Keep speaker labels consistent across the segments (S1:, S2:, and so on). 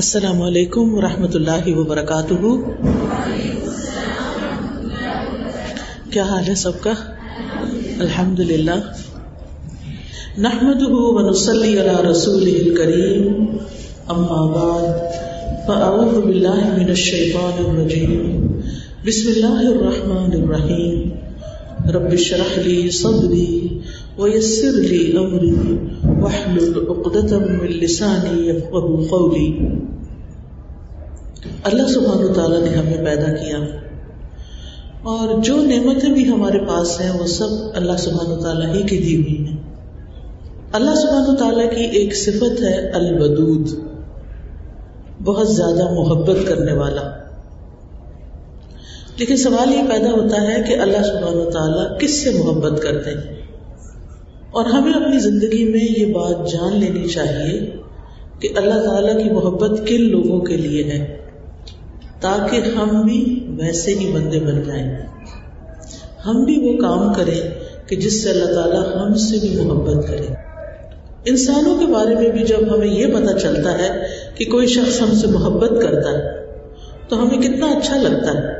S1: السلام علیکم و رحمۃ اللہ وبرکاتہ۔ کیا حال ہے سب کا؟ الحمد للہ نحمد ونسلی علی رسول کریم اما بعد، فاعوذ باللہ من الشیطان الرجیم۔ بسم اللہ الرحمن الرحیم۔ رب اشرح لی صدری۔ ويسر لي امري واحلل عقدة من لساني يفقهوا قولي. اللہ سبحانہ تعالیٰ نے ہمیں پیدا کیا اور جو نعمتیں بھی ہمارے پاس ہیں وہ سب اللہ سبحانہ تعالیٰ ہی کی دی ہوئی ہیں۔ اللہ سبحانہ تعالیٰ کی ایک صفت ہے الودود، بہت زیادہ محبت کرنے والا۔ لیکن سوال یہ پیدا ہوتا ہے کہ اللہ سبحانہ تعالیٰ کس سے محبت کرتے ہیں؟ اور ہمیں اپنی زندگی میں یہ بات جان لینی چاہیے کہ اللہ تعالیٰ کی محبت کن لوگوں کے لیے ہے تاکہ ہم بھی ویسے ہی بندے بن جائیں۔ ہم بھی وہ کام کریں کہ جس سے اللہ تعالیٰ ہم سے بھی محبت کرے۔ انسانوں کے بارے میں بھی جب ہمیں یہ پتا چلتا ہے کہ کوئی شخص ہم سے محبت کرتا ہے، تو ہمیں کتنا اچھا لگتا ہے۔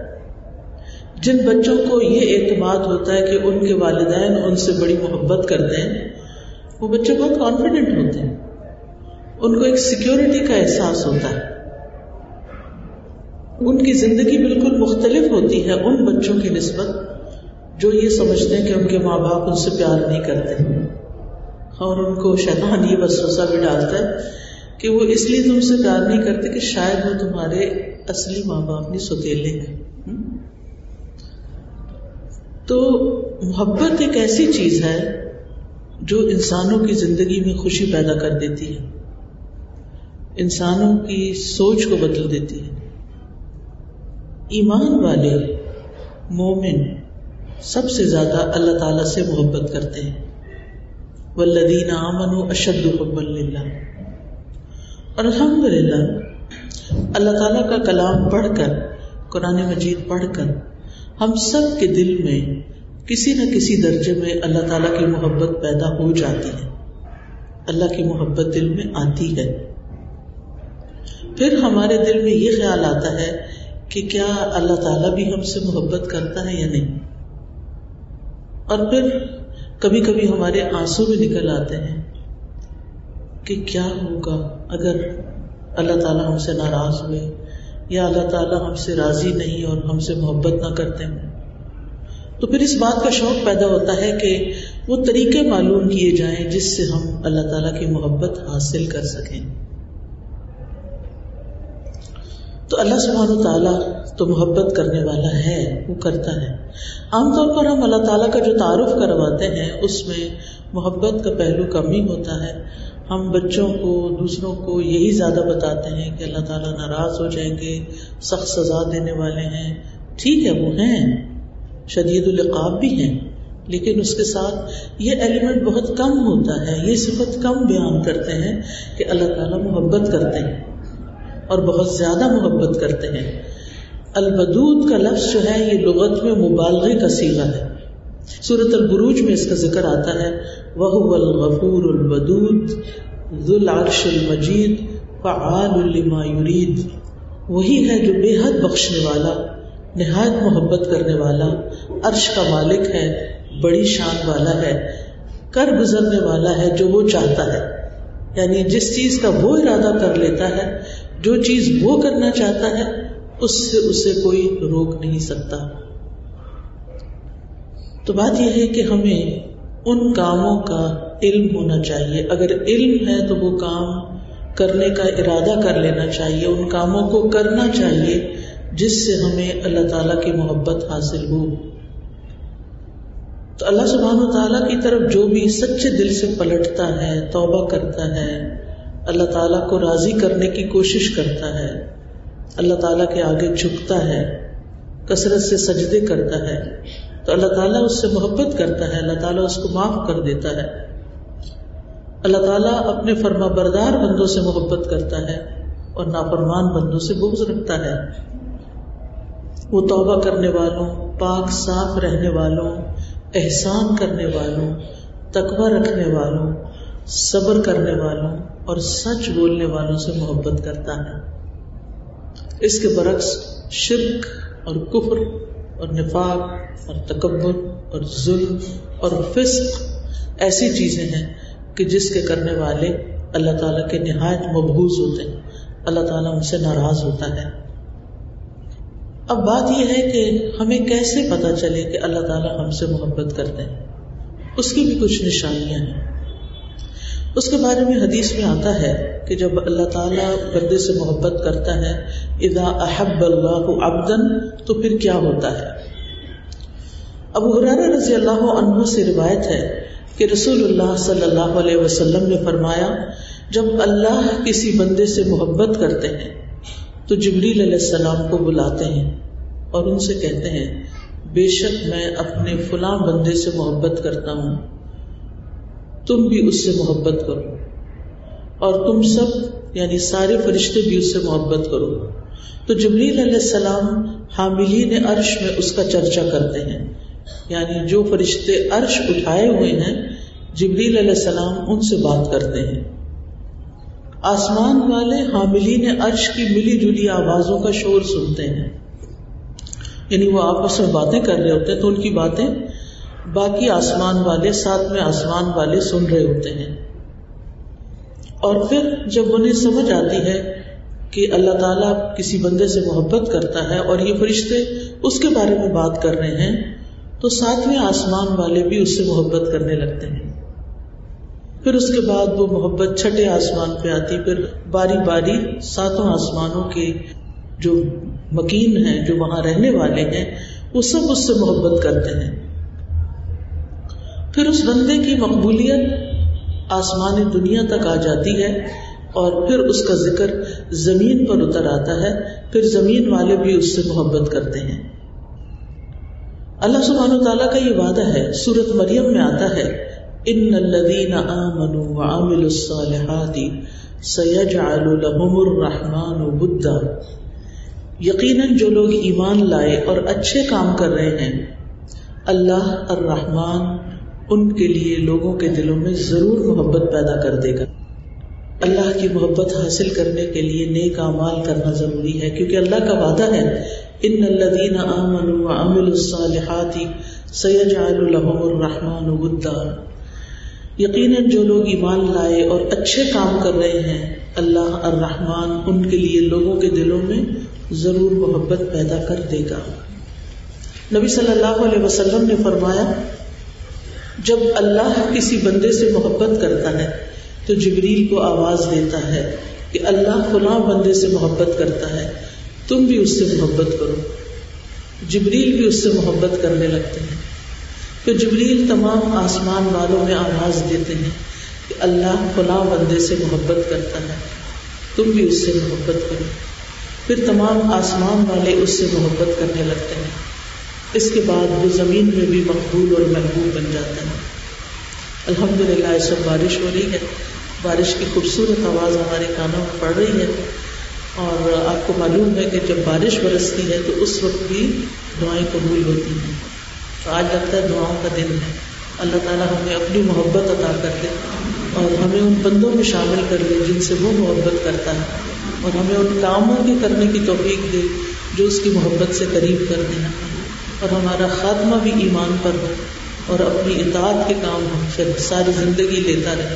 S1: جن بچوں کو یہ اعتماد ہوتا ہے کہ ان کے والدین ان سے بڑی محبت کرتے ہیں، وہ بچے بہت کانفیڈنٹ ہوتے ہیں۔ ان کو ایک سیکورٹی کا احساس ہوتا ہے۔ ان کی زندگی بالکل مختلف ہوتی ہے ان بچوں کی نسبت، جو یہ سمجھتے ہیں کہ ان کے ماں باپ ان سے پیار نہیں کرتے۔ اور ان کو شیطان یہ وسوسہ بھی ڈالتا ہے کہ وہ اس لیے تم سے پیار نہیں کرتے کہ شاید وہ تمہارے اصلی ماں باپ نہیں ستیلے ہیں تو محبت ایک ایسی چیز ہے جو انسانوں کی زندگی میں خوشی پیدا کر دیتی ہے۔ انسانوں کی سوچ کو بدل دیتی ہے۔ ایمان والے مومن سب سے زیادہ اللہ تعالی سے محبت کرتے ہیں۔ والذین آمنوا اشد حب اللہ اور الحمد للہ اللہ تعالیٰ کا کلام پڑھ کر، قرآن مجید پڑھ کر، ہم سب کے دل میں کسی نہ کسی درجے میں اللہ تعالیٰ کی محبت پیدا ہو جاتی ہے۔ اللہ کی محبت دل میں آتی ہے۔ پھر ہمارے دل میں یہ خیال آتا ہے کہ کیا اللہ تعالیٰ بھی ہم سے محبت کرتا ہے یا نہیں؟ اور پھر کبھی کبھی ہمارے آنسو بھی نکل آتے ہیں کہ کیا ہوگا اگر اللہ تعالیٰ ہم سے ناراض ہوئے یا اللہ تعالیٰ ہم سے راضی نہیں اور ہم سے محبت نہ کرتے ہیں تو پھر اس بات کا شوق پیدا ہوتا ہے کہ وہ طریقے معلوم کیے جائیں جس سے ہم اللہ تعالیٰ کی محبت حاصل کر سکیں۔ تو اللہ سبحانہ تعالیٰ تو محبت کرنے والا ہے، وہ کرتا ہے۔ عام طور پر ہم اللہ تعالیٰ کا جو تعارف کرواتے ہیں، اس میں محبت کا پہلو کم ہی ہوتا ہے۔ ہم بچوں کو، دوسروں کو یہی زیادہ بتاتے ہیں کہ اللہ تعالیٰ ناراض ہو جائیں گے، سخت سزا دینے والے ہیں۔ ٹھیک ہے، وہ ہیں۔ شدید القاب بھی ہیں۔ لیکن اس کے ساتھ یہ ایلیمنٹ بہت کم ہوتا ہے، یہ صفت کم بیان کرتے ہیں کہ اللہ تعالیٰ محبت کرتے ہیں اور بہت زیادہ محبت کرتے ہیں۔ البدود کا لفظ جو ہے، یہ لغت میں مبالغے کا سیلا ہے۔ سورت البروج میں اس کا ذکر آتا ہے وہ الغفور البدود ذو العرش المجید فعال لما يريد۔ وہی ہے جو بے حد بخشنے والا نہایت محبت کرنے والا، عرش کا مالک ہے، بڑی شان والا ہے، کر گزرنے والا ہے جو وہ چاہتا ہے۔ یعنی جس چیز کا وہ ارادہ کر لیتا ہے، جو چیز وہ کرنا چاہتا ہے، اس سے اسے کوئی روک نہیں سکتا۔ تو بات یہ ہے کہ ہمیں ان کاموں کا علم ہونا چاہیے۔ اگر علم ہے تو وہ کام کرنے کا ارادہ کر لینا چاہیے، ان کاموں کو کرنا چاہیے۔ جس سے ہمیں اللہ تعالی کی محبت حاصل ہو۔ تو اللہ سبحانہ و تعالیٰ کی طرف جو بھی سچے دل سے پلٹتا ہے، توبہ کرتا ہے، اللہ تعالیٰ کو راضی کرنے کی کوشش کرتا ہے، اللہ تعالیٰ کے آگے جھکتا ہے، کثرت سے سجدے کرتا ہے، تو اللہ تعالیٰ اس سے محبت کرتا ہے، اللہ تعالیٰ اس کو معاف کر دیتا ہے۔ اللہ تعالیٰ اپنے فرما بردار بندوں سے محبت کرتا ہے اور نافرمان بندوں سے بغض رکھتا ہے۔ وہ توبہ کرنے والوں، پاک صاف رہنے والوں، احسان کرنے والوں، تقوی رکھنے والوں، صبر کرنے والوں اور سچ بولنے والوں سے محبت کرتا ہے۔ اس کے برعکس شرک اور کفر اور نفاق اور تکبر اور ظلم اور فسق ایسی چیزیں ہیں کہ جس کے کرنے والے اللہ تعالیٰ کے نہایت مبوض ہوتے ہیں۔ اللہ تعالیٰ ان سے ناراض ہوتا ہے۔ اب بات یہ ہے کہ ہمیں کیسے پتا چلے کہ اللہ تعالیٰ ہم سے محبت کرتے ہیں؟ اس کی بھی کچھ نشانیاں ہیں۔ اس کے بارے میں حدیث میں آتا ہے کہ جب اللہ تعالیٰ بندے سے محبت کرتا ہے، اذا احب اللہ عبدن تو پھر کیا ہوتا ہے؟ ابو حرار رضی اللہ عنہ سے روایت ہے کہ رسول اللہ صلی اللہ علیہ وسلم نے فرمایا، جب اللہ کسی بندے سے محبت کرتے ہیں تو جبریل علیہ السلام کو بلاتے ہیں اور ان سے کہتے ہیں، بے شک میں اپنے فلاں بندے سے محبت کرتا ہوں۔ تم بھی اس سے محبت کرو۔ اور تم سب یعنی سارے فرشتے بھی اس سے محبت کرو۔ تو جبریل علیہ السلام حاملین عرش میں اس کا چرچا کرتے ہیں۔ یعنی جو فرشتے عرش اٹھائے ہوئے ہیں، جبریل علیہ السلام ان سے بات کرتے ہیں۔ آسمان والے حاملین عرش کی ملی جلی آوازوں کا شور سنتے ہیں۔ یعنی وہ آپس میں باتیں کر رہے ہوتے ہیں تو ان کی باتیں باقی آسمان والے ساتھ میں آسمان والے سن رہے ہوتے ہیں۔ اور پھر جب انہیں سمجھ آتی ہے کہ اللہ تعالیٰ کسی بندے سے محبت کرتا ہے اور یہ فرشتے اس کے بارے میں بات کر رہے ہیں، تو ساتویں آسمان والے بھی اس سے محبت کرنے لگتے ہیں۔ پھر اس کے بعد وہ محبت چھٹے آسمان پہ آتی، پھر باری باری ساتوں آسمانوں کے جو مکین ہیں، جو وہاں رہنے والے ہیں، وہ سب اس سے محبت کرتے ہیں۔ پھر اس بندے کی مقبولیت آسمان دنیا تک آ جاتی ہے اور پھر اس کا ذکر زمین پر اتر آتا ہے۔ پھر زمین والے بھی اس سے محبت کرتے ہیں۔ اللہ سبحانہ تعالیٰ کا یہ وعدہ ہے سورت مریم میں آتا ہے۔ ان الذین آمنوا وعملوا الصالحات سیجعل لهم الرحمن بدا۔ یقیناً جو لوگ ایمان لائے اور اچھے کام کر رہے ہیں، اللہ الرحمن ان کے لیے لوگوں کے دلوں میں ضرور محبت پیدا کر دے گا۔ اللہ کی محبت حاصل کرنے کے لیے نیک اعمال کرنا ضروری ہے، کیونکہ اللہ کا وعدہ ہے ان الذین آمنوا وعملوا الصالحات سیجعل لهم الرحمن ودا یقیناً جو لوگ ایمان لائے اور اچھے کام کر رہے ہیں، اللہ الرحمن ان کے لیے لوگوں کے دلوں میں ضرور محبت پیدا کر دے گا۔ نبی صلی اللہ علیہ وسلم نے فرمایا، جب اللہ کسی بندے سے محبت کرتا ہے، تو جبریل کو آواز دیتا ہے کہ اللہ فلاں بندے سے محبت کرتا ہے، تم بھی اس سے محبت کرو۔ جبریل بھی اس سے محبت کرنے لگتے ہیں۔ پھر جبریل تمام آسمان والوں میں آواز دیتے ہیں کہ اللہ فلاں بندے سے محبت کرتا ہے، تم بھی اس سے محبت کرو۔ پھر تمام آسمان والے اس سے محبت کرنے لگتے ہیں۔ اس کے بعد وہ زمین میں بھی مقبول اور محبوب بن جاتا ہے الحمد للہ اس وقت بارش ہو رہی ہے۔ بارش کی خوبصورت آواز ہمارے کانوں میں پڑ رہی ہے۔ اور آپ کو معلوم ہے کہ جب بارش برستی ہے تو اس وقت بھی دعائیں قبول ہوتی ہیں۔ تو آج لگتا ہے دعاؤں کا دن ہے، اللہ تعالیٰ ہمیں اپنی محبت عطا کر دے اور ہمیں ان بندوں میں شامل کر لے جن سے وہ محبت کرتا ہے اور ہمیں ان کاموں کی کرنے کی توفیق دے جو اس کی محبت سے قریب کر دینا اور ہمارا خاتمہ بھی ایمان پر ہو اور اپنی اطاعت کے کام ہم پھر ساری زندگی لیتا رہے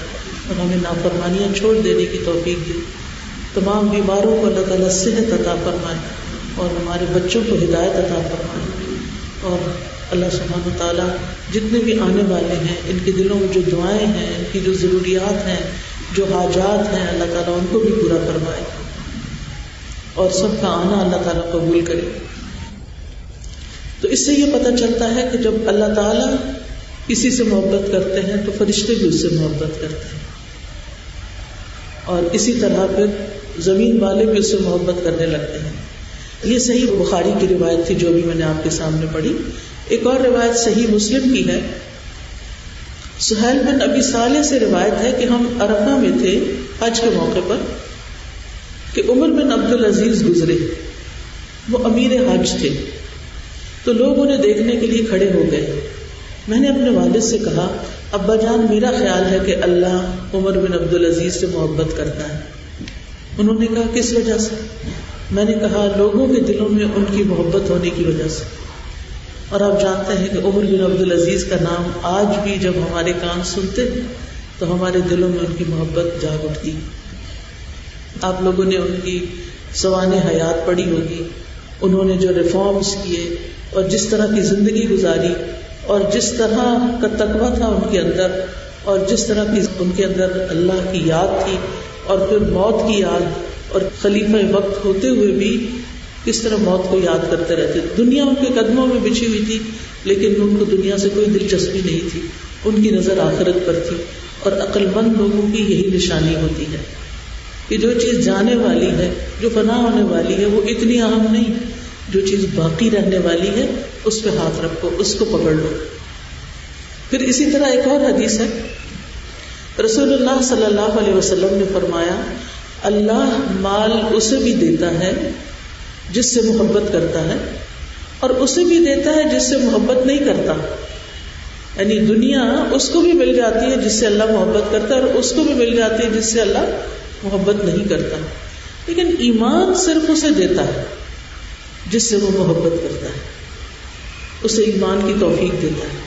S1: اور ہمیں نافرمانیاں چھوڑ دینے کی توفیق دے۔ تمام بیماروں کو اللہ تعالیٰ صحت عطا فرمائے اور ہمارے بچوں کو ہدایت عطا فرمائے۔ اور اللہ سبحانہ تعالیٰ جتنے بھی آنے والے ہیں، ان کے دلوں میں جو دعائیں ہیں، ان کی جو ضروریات ہیں، جو حاجات ہیں، اللہ تعالیٰ ان کو بھی پورا فرمائے۔ اور سب کا آنا اللہ تعالیٰ قبول کرے۔ تو اس سے یہ پتہ چلتا ہے کہ جب اللہ تعالیٰ کسی سے محبت کرتے ہیں، تو فرشتے بھی اس سے محبت کرتے ہیں۔ اور اسی طرح پھر زمین والے بھی اس سے محبت کرنے لگتے ہیں۔ یہ صحیح بخاری کی روایت تھی جو بھی میں نے آپ کے سامنے پڑھی۔ ایک اور روایت صحیح مسلم کی ہے۔ سہیل بن ابھی سالے سے روایت ہے کہ ہم ارفا میں تھے حج کے موقع پر کہ عمر بن عبد العزیز گزرے۔ وہ امیر حج تھے۔ تو لوگ انہیں دیکھنے کے لیے کھڑے ہو گئے۔ میں نے اپنے والد سے کہا، ابا جان، میرا خیال ہے کہ اللہ عمر بن عبد العزیز سے محبت کرتا ہے۔ انہوں نے کہا، کس وجہ سے؟ میں نے کہا، لوگوں کے دلوں میں ان کی محبت ہونے کی وجہ سے۔ اور آپ جانتے ہیں کہ عمر بن عبد العزیز کا نام آج بھی جب ہمارے کان سنتے تو ہمارے دلوں میں ان کی محبت جاگ اٹھتی۔ آپ لوگوں نے ان کی سوان حیات پڑی ہوگی، انہوں نے جو ریفارمس کیے اور جس طرح کی زندگی گزاری اور جس طرح کا تقوی تھا ان کے اندر اور جس طرح کی ان کے اندر اللہ کی یاد تھی اور پھر موت کی یاد اور خلیفہ وقت ہوتے ہوئے بھی کس طرح موت کو یاد کرتے رہتے دنیا ان کے قدموں میں بچھی ہوئی تھی، لیکن ان کو دنیا سے کوئی دلچسپی نہیں تھی۔ ان کی نظر آخرت پر تھی اور عقل مند لوگوں کی یہی نشانی ہوتی ہے کہ جو چیز جانے والی ہے، جو فنا ہونے والی ہے، وہ اتنی اہم نہیں۔ جو چیز باقی رہنے والی ہے، اس پہ ہاتھ رکھو، اس کو پکڑ لو۔ پھر اسی طرح ایک اور حدیث ہے۔ رسول اللہ صلی اللہ علیہ وسلم نے فرمایا، اللہ مال اسے بھی دیتا ہے جس سے محبت کرتا ہے اور اسے بھی دیتا ہے جس سے محبت نہیں کرتا۔ یعنی دنیا اس کو بھی مل جاتی ہے جس سے اللہ محبت کرتا ہے اور اس کو بھی مل جاتی ہے جس سے اللہ محبت نہیں کرتا۔ لیکن ایمان صرف اسے دیتا ہے جس سے وہ محبت کرتا ہے۔ اسے ایمان کی توفیق دیتا ہے۔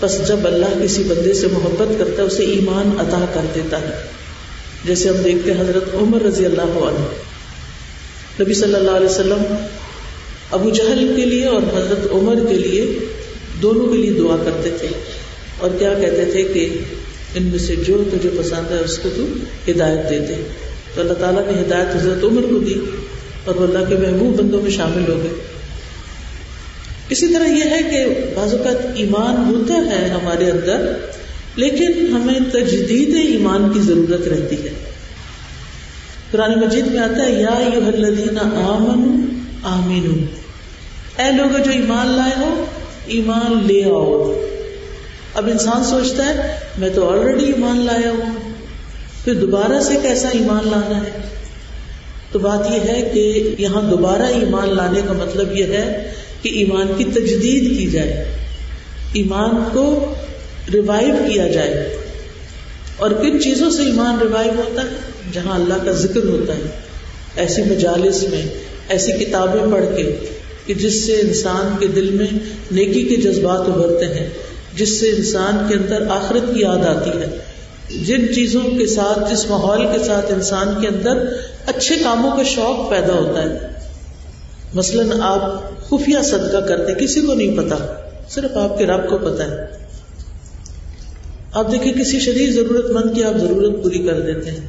S1: بس جب اللہ کسی بندے سے محبت کرتا ہے، اسے ایمان عطا کر دیتا ہے۔ جیسے ہم دیکھتے ہیں حضرت عمر رضی اللہ عنہ۔ نبی صلی اللہ علیہ وسلم ابو جہل کے لیے اور حضرت عمر کے لیے دونوں کے لیے دعا کرتے تھے اور کیا کہتے تھے کہ ان میں سے جو تجھے پسند ہے اس کو تو ہدایت دے دے۔ تو اللہ تعالیٰ نے ہدایت حضرت عمر کو دی اور وہ اللہ کے محبوب بندوں میں شامل ہو گئے۔ اسی طرح یہ ہے کہ بعض اوقات ایمان ہوتا ہے ہمارے اندر، لیکن ہمیں تجدید ایمان کی ضرورت رہتی ہے۔ قرآن مجید میں آتا ہے، یا الذین آمن آمین اے لوگ جو ایمان لائے ہو، ایمان لے آؤ۔ اب انسان سوچتا ہے، میں تو آلریڈی ایمان لایا ہوں۔ پھر دوبارہ سے کیسا ایمان لانا ہے؟ تو بات یہ ہے کہ یہاں دوبارہ ایمان لانے کا مطلب یہ ہے کہ ایمان کی تجدید کی جائے۔ ایمان کو ریوائو کیا جائے۔ اور کن چیزوں سے ایمان ریوائو ہوتا ہے؟ جہاں اللہ کا ذکر ہوتا ہے۔ ایسی مجالس میں، ایسی کتابیں پڑھ کے، کہ جس سے انسان کے دل میں نیکی کے جذبات ابھرتے ہیں، جس سے انسان کے اندر آخرت کی یاد آتی ہے۔ جن چیزوں کے ساتھ، جس ماحول کے ساتھ انسان کے اندر اچھے کاموں کا شوق پیدا ہوتا ہے۔ مثلاً آپ خفیہ صدقہ کرتے، کسی کو نہیں پتا، صرف آپ کے رب کو پتا ہے۔ آپ دیکھیں کسی شدید ضرورت مند کی آپ ضرورت پوری کر دیتے ہیں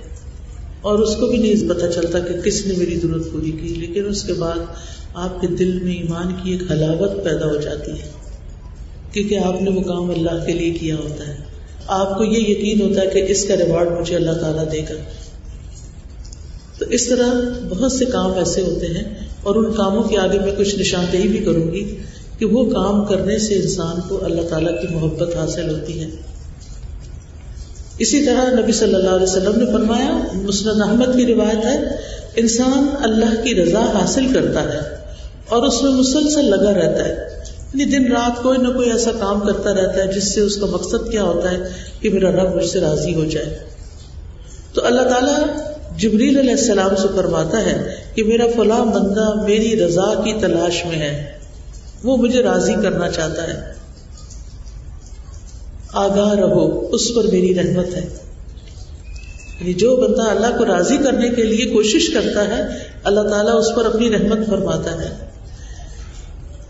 S1: اور اس کو بھی نہیں پتا چلتا کہ کس نے میری ضرورت پوری کی، لیکن اس کے بعد آپ کے دل میں ایمان کی ایک حلاوت پیدا ہو جاتی ہے۔ کیونکہ آپ نے وہ کام اللہ کے لیے کیا ہوتا ہے۔ آپ کو یہ یقین ہوتا ہے کہ اس کا ریوارڈ مجھے اللہ تعالیٰ دے گا۔ تو اس طرح بہت سے کام ایسے ہوتے ہیں اور ان کاموں کے آگے میں کچھ نشاندہی بھی کروں گی کہ وہ کام کرنے سے انسان کو اللہ تعالیٰ کی محبت حاصل ہوتی ہے۔ اسی طرح نبی صلی اللہ علیہ وسلم نے فرمایا، مسند احمد کی روایت ہے، انسان اللہ کی رضا حاصل کرتا ہے اور اس میں مسلسل لگا رہتا ہے۔ یعنی دن رات کوئی نہ کوئی ایسا کام کرتا رہتا ہے جس سے اس کا مقصد کیا ہوتا ہے کہ میرا رب مجھ سے راضی ہو جائے۔ تو اللہ تعالیٰ جبریل علیہ السلام سے فرماتا ہے کہ میرا فلاں بندہ میری رضا کی تلاش میں ہے، وہ مجھے راضی کرنا چاہتا ہے۔ آگاہ رہو، اس پر میری رحمت ہے۔ یعنی جو بندہ اللہ کو راضی کرنے کے لیے کوشش کرتا ہے، اللہ تعالیٰ اس پر اپنی رحمت فرماتا ہے۔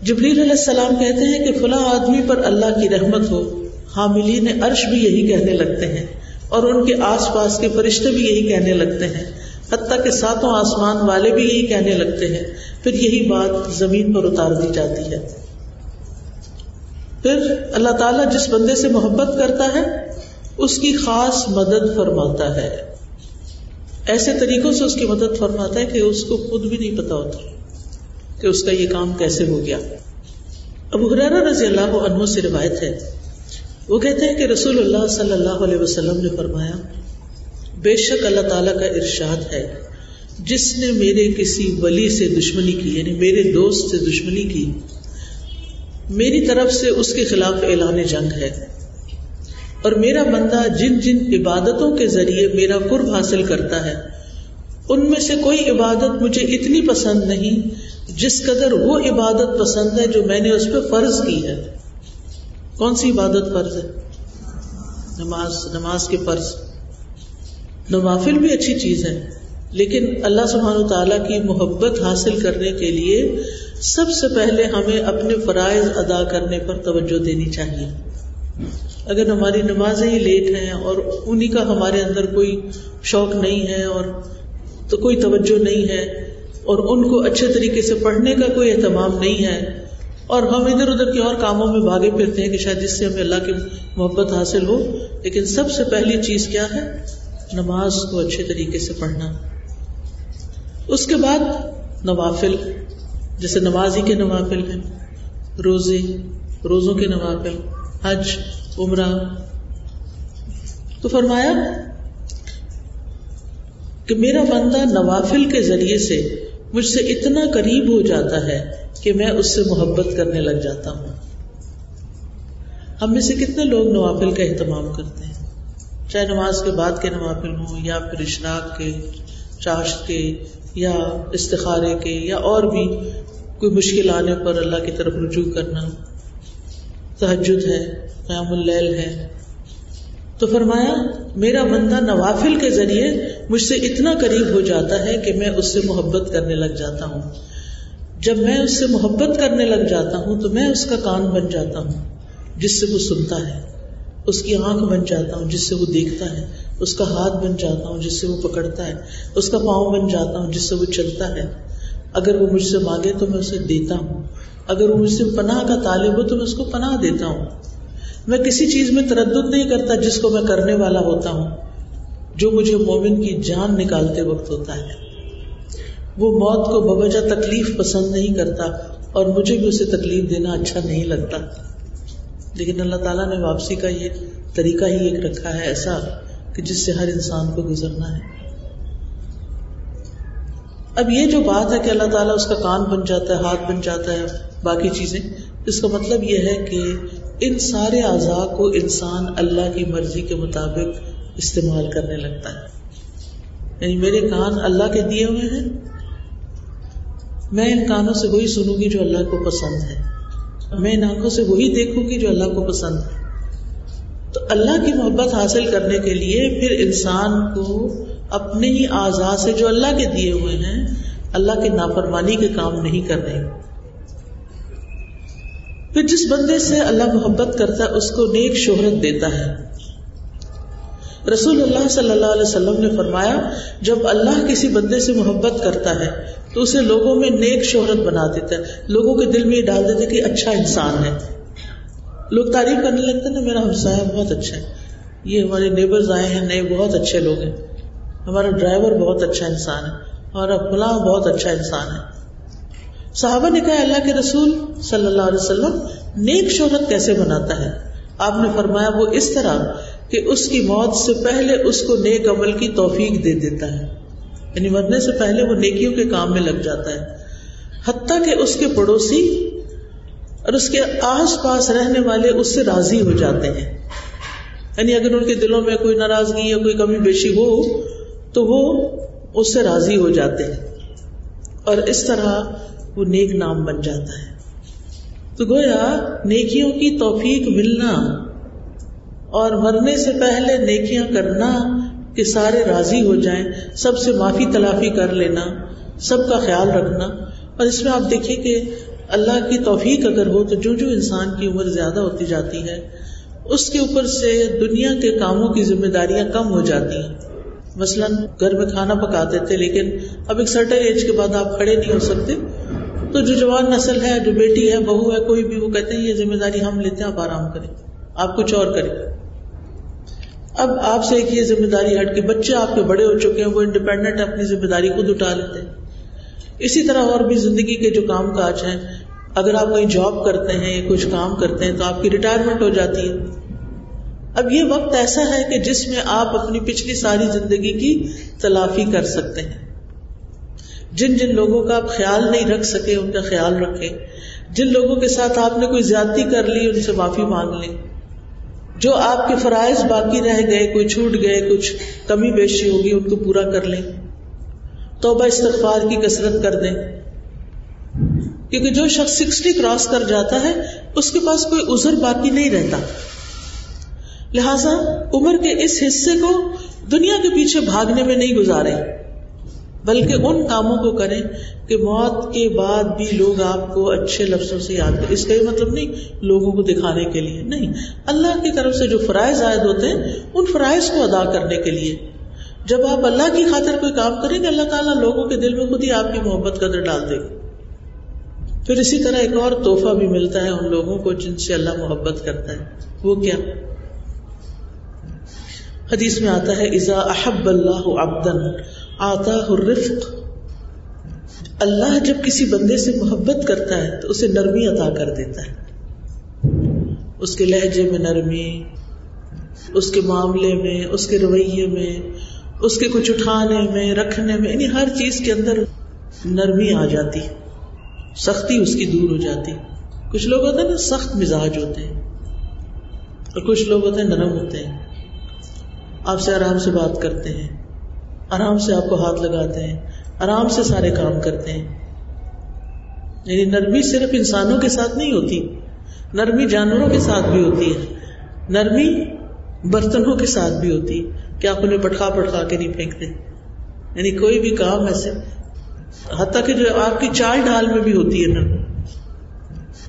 S1: جبریل علیہ السلام کہتے ہیں کہ فلاں آدمی پر اللہ کی رحمت ہو، حاملین عرش بھی یہی کہنے لگتے ہیں اور ان کے آس پاس کے فرشتے بھی یہی کہنے لگتے ہیں۔ حتیٰ کہ ساتوں آسمان والے بھی یہی کہنے لگتے ہیں۔ پھر یہی بات زمین پر اتار دی جاتی ہے۔ پھر اللہ تعالیٰ جس بندے سے محبت کرتا ہے، اس کی خاص مدد فرماتا ہے۔ ایسے طریقوں سے اس کی مدد فرماتا ہے کہ اس کو خود بھی نہیں پتا ہوتا کہ اس کا یہ کام کیسے ہو گیا۔ اب حرارہ رضی اللہ عنہ سے روایت ہے۔ وہ کہتے ہیں کہ رسول اللہ صلی اللہ علیہ وسلم نے فرمایا، بے شک اللہ تعالیٰ کا ارشاد ہے، جس نے میرے کسی ولی سے دشمنی کی یعنی میرے دوست سے دشمنی کی میری طرف سے اس کے خلاف اعلان جنگ ہے۔ اور میرا بندہ جن جن عبادتوں کے ذریعے میرا قرب حاصل کرتا ہے، ان میں سے کوئی عبادت مجھے اتنی پسند نہیں جس قدر وہ عبادت پسند ہے جو میں نے اس پہ فرض کی ہے۔ کون سی عبادت فرض ہے؟ نماز نماز کے فرض۔ نوافل بھی اچھی چیز ہے، لیکن اللہ سبحانہ تعالیٰ کی محبت حاصل کرنے کے لیے سب سے پہلے ہمیں اپنے فرائض ادا کرنے پر توجہ دینی چاہیے۔ اگر ہماری نمازیں ہی لیٹ ہیں اور انہیں کا ہمارے اندر کوئی شوق نہیں ہے اور تو کوئی توجہ نہیں ہے اور ان کو اچھے طریقے سے پڑھنے کا کوئی اہتمام نہیں ہے اور ہم ادھر ادھر کے اور کاموں میں بھاگے پھرتے ہیں کہ شاید جس سے ہمیں اللہ کی محبت حاصل ہو، لیکن سب سے پہلی چیز کیا ہے؟ نماز کو اچھے طریقے سے پڑھنا۔ اس کے بعد نوافل۔ جیسے نمازی کے نوافل ہیں، روزے، روزوں کے نوافل، حج، عمرہ۔ تو فرمایا کہ میرا بندہ نوافل کے ذریعے سے مجھ سے اتنا قریب ہو جاتا ہے کہ میں اس سے محبت کرنے لگ جاتا ہوں۔ ہم میں سے کتنے لوگ نوافل کا اہتمام کرتے ہیں؟ چاہے نماز کے بعد کے نوافل ہوں یا پھر اشراق کے، چاشت کے یا استخارے کے یا اور بھی کوئی مشکل آنے پر اللہ کی طرف رجوع کرنا تحجد ہے، قیام اللیل ہے۔ تو فرمایا، میرا بندہ نوافل کے ذریعے مجھ سے اتنا قریب ہو جاتا ہے کہ میں اس سے محبت کرنے لگ جاتا ہوں۔ جب میں اس سے محبت کرنے لگ جاتا ہوں تو میں اس کا کان بن جاتا ہوں، جس سے وہ سنتا ہے۔ اس کی آنکھ بن جاتا ہوں، جس سے وہ دیکھتا ہے۔ اس کا ہاتھ بن جاتا ہوں، جس سے وہ پکڑتا ہے۔ اس کا پاؤں بن جاتا ہوں، جس سے وہ چلتا ہے۔ اگر وہ مجھ سے مانگے تو میں اسے دیتا ہوں۔ اگر وہ مجھ سے پناہ کا طالب ہو تو میں اس کو پناہ دیتا ہوں۔ میں کسی چیز میں تردد نہیں کرتا جس کو میں کرنے والا ہوتا ہوں۔ جو مجھے مومن کی جان نکالتے وقت ہوتا ہے۔ وہ موت کو بوجہ تکلیف پسند نہیں کرتا اور مجھے بھی اسے تکلیف دینا اچھا نہیں لگتا۔ لیکن اللہ تعالیٰ نے واپسی کا یہ طریقہ ہی ایک رکھا ہے ایسا کہ جس سے ہر انسان کو گزرنا ہے۔ اب یہ جو بات ہے کہ اللہ تعالیٰ اس کا کان بن جاتا ہے، ہاتھ بن جاتا ہے، باقی چیزیں، اس کا مطلب یہ ہے کہ ان سارے اعضاء کو انسان اللہ کی مرضی کے مطابق استعمال کرنے لگتا ہے۔ یعنی میرے کان اللہ کے دیے ہوئے ہیں، میں ان کانوں سے وہی سنوں گی جو اللہ کو پسند ہے۔ میں ان آنکھوں سے وہی دیکھوں گی جو اللہ کو پسند ہے۔ تو اللہ کی محبت حاصل کرنے کے لیے پھر انسان کو اپنے ہی آزاد سے جو اللہ کے دیے ہوئے ہیں، اللہ کی نافرمانی کے کام نہیں کر رہے پھر جس بندے سے اللہ محبت کرتا ہے، اس کو نیک شہرت دیتا ہے۔ رسول اللہ صلی اللہ علیہ وسلم نے فرمایا، جب اللہ کسی بندے سے محبت کرتا ہے، تو اسے لوگوں میں نیک شہرت بنا دیتا ہے۔ لوگوں کے دل میں یہ ڈال دیتا ہے کہ اچھا انسان ہے۔ لوگ تعریف کرنے لگتے ہیں نا میرا ہمسایا بہت اچھا ہے۔ یہ ہمارے نیبرز آئے ہیں، نئے، بہت اچھے لوگ ہیں۔ ہمارا ڈرائیور بہت اچھا انسان ہے ہمارا فلاں بہت اچھا انسان ہے۔ صحابہ نے کہا، اللہ کے رسول صلی اللہ علیہ وسلم نیک شہرت کیسے بناتا ہے؟ آپ نے فرمایا، وہ اس طرح کہ اس کی موت سے پہلے اس کو نیک عمل کی توفیق دے دیتا ہے۔ یعنی مرنے سے پہلے وہ نیکیوں کے کام میں لگ جاتا ہے۔ حتیٰ کہ اس کے پڑوسی اور اس کے آس پاس رہنے والے اس سے راضی ہو جاتے ہیں۔ یعنی اگر ان کے دلوں میں کوئی ناراضگی یا کوئی کمی بیشی ہو تو وہ اس سے راضی ہو جاتے ہیں اور اس طرح وہ نیک نام بن جاتا ہے۔ تو گویا نیکیوں کی توفیق ملنا اور مرنے سے پہلے نیکیاں کرنا کہ سارے راضی ہو جائیں، سب سے معافی تلافی کر لینا، سب کا خیال رکھنا۔ اور اس میں آپ دیکھیے کہ اللہ کی توفیق اگر ہو تو جو جو انسان کی عمر زیادہ ہوتی جاتی ہے، اس کے اوپر سے دنیا کے کاموں کی ذمہ داریاں کم ہو جاتی ہیں۔ مثلاً گھر میں کھانا پکاتے تھے، لیکن اب ایک سرٹن ایج کے بعد آپ کھڑے نہیں ہو سکتے۔ تو جو جوان نسل ہے، جو بیٹی ہے، بہو ہے، کوئی بھی، وہ کہتے ہیں، یہ ذمہ داری ہم لیتے ہیں، آپ آرام کریں۔ آپ کچھ اور کریں۔ اب آپ سے ایک یہ ذمہ داری ہٹ کے بچے آپ کے بڑے ہو چکے ہیں، وہ انڈیپینڈنٹ اپنی ذمہ داری خود اٹھا لیتے ہیں۔ اسی طرح اور بھی زندگی کے جو کام کاج ہیں، اگر آپ کہیں جاب کرتے ہیں یا کچھ کام کرتے ہیں، تو آپ کی ریٹائرمنٹ ہو جاتی ہے۔ اب یہ وقت ایسا ہے کہ جس میں آپ اپنی پچھلی ساری زندگی کی تلافی کر سکتے ہیں۔ جن جن لوگوں کا آپ خیال نہیں رکھ سکے، ان کا خیال رکھیں۔ جن لوگوں کے ساتھ آپ نے کوئی زیادتی کر لی، ان سے معافی مانگ لیں۔ جو آپ کے فرائض باقی رہ گئے، کوئی چھوٹ گئے، کچھ کمی بیشی ہوگی، ان کو پورا کر لیں۔ توبہ استغفار کی کثرت کر دیں۔ کیونکہ جو شخص سکسٹی کراس کر جاتا ہے، اس کے پاس کوئی ازر باقی نہیں رہتا۔ لہذا عمر کے اس حصے کو دنیا کے پیچھے بھاگنے میں نہیں گزارے، بلکہ ان کاموں کو کریں کہ موت کے بعد بھی لوگ آپ کو اچھے لفظوں سے یاد کریں۔ اس کا یہ مطلب نہیں لوگوں کو دکھانے کے لیے، نہیں۔ اللہ کی طرف سے جو فرائض عائد ہوتے ہیں، ان فرائض کو ادا کرنے کے لیے۔ جب آپ اللہ کی خاطر کوئی کام کریں گے، اللہ تعالیٰ لوگوں کے دل میں خود ہی آپ کی محبت قدر ڈال دے گا۔ پھر اسی طرح ایک اور تحفہ بھی ملتا ہے ان لوگوں کو جن سے اللہ محبت کرتا ہے۔ وہ کیا؟ حدیث میں آتا ہے ازا احب اللہ ابدن آتا رفق اللہ جب کسی بندے سے محبت کرتا ہے، تو اسے نرمی عطا کر دیتا ہے۔ اس کے لہجے میں نرمی، اس کے معاملے میں، اس کے رویے میں، اس کے کچھ اٹھانے میں، رکھنے میں یعنی ہر چیز کے اندر نرمی آ جاتی سختی اس کی دور ہو جاتی کچھ لوگ ہوتے ہیں نا، سخت مزاج ہوتے ہیں، اور کچھ لوگ ہوتے ہیں نرم ہوتے ہیں۔ آپ سے آرام سے بات کرتے ہیں، آرام سے آپ کو ہاتھ لگاتے ہیں، آرام سے سارے کام کرتے ہیں۔ یعنی نرمی صرف انسانوں کے ساتھ نہیں ہوتی، نرمی جانوروں کے ساتھ بھی ہوتی ہے۔ نرمی برتنوں کے ساتھ بھی ہوتی، کہ آپ انہیں پٹخا پٹخا کے نہیں پھینکتے۔ یعنی کوئی بھی کام ایسے، حتیٰ کہ جو آپ کی چال ڈھال میں بھی ہوتی ہے نرمی۔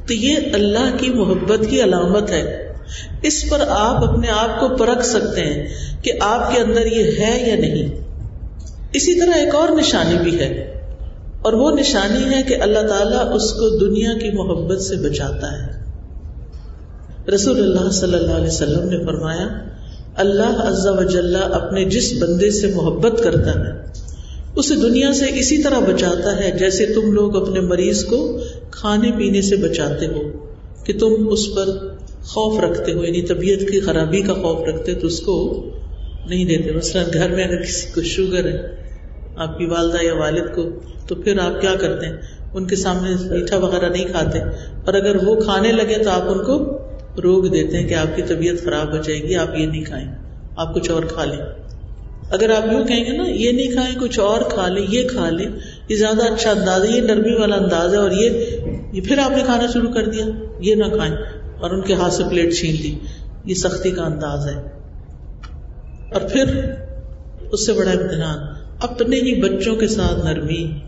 S1: تو یہ اللہ کی محبت کی علامت ہے۔ اس پر آپ اپنے آپ کو پرکھ سکتے ہیں کہ آپ کے اندر یہ ہے یا نہیں۔ اسی طرح ایک اور نشانی بھی ہے، اور وہ نشانی ہے کہ اللہ تعالیٰ اس کو دنیا کی محبت سے بچاتا ہے۔ رسول اللہ صلی اللہ علیہ وسلم نے فرمایا، اللہ عز و جل اپنے جس بندے سے محبت کرتا ہے، اسے دنیا سے اسی طرح بچاتا ہے جیسے تم لوگ اپنے مریض کو کھانے پینے سے بچاتے ہو، کہ تم اس پر خوف رکھتے ہو یعنی طبیعت کی خرابی کا خوف رکھتے تو اس کو نہیں دیتے۔ مثلاً گھر میں اگر کسی کو شوگر ہے، آپ کی والدہ یا والد کو، تو پھر آپ کیا کرتے ہیں؟ ان کے سامنے میٹھا وغیرہ نہیں کھاتے۔ اور اگر وہ کھانے لگے تو آپ ان کو روک دیتے ہیں کہ آپ کی طبیعت خراب ہو جائے گی، آپ یہ نہیں کھائیں، آپ کچھ اور کھا لیں۔ اگر آپ یوں کہیں گے نا، یہ نہیں کھائیں، کچھ اور کھا لیں، یہ کھا لیں، یہ زیادہ اچھا انداز ہے یہ نرمی والا انداز ہے اور یہ پھر آپ نے کھانا شروع کر دیا، یہ نہ کھائیں۔ اور ان کے ہاتھ سے پلیٹ چھین لی۔ یہ سختی کا انداز ہے۔ اور پھر اس سے بڑا امتحان۔ اپنے ہی بچوں کے ساتھ نرمی۔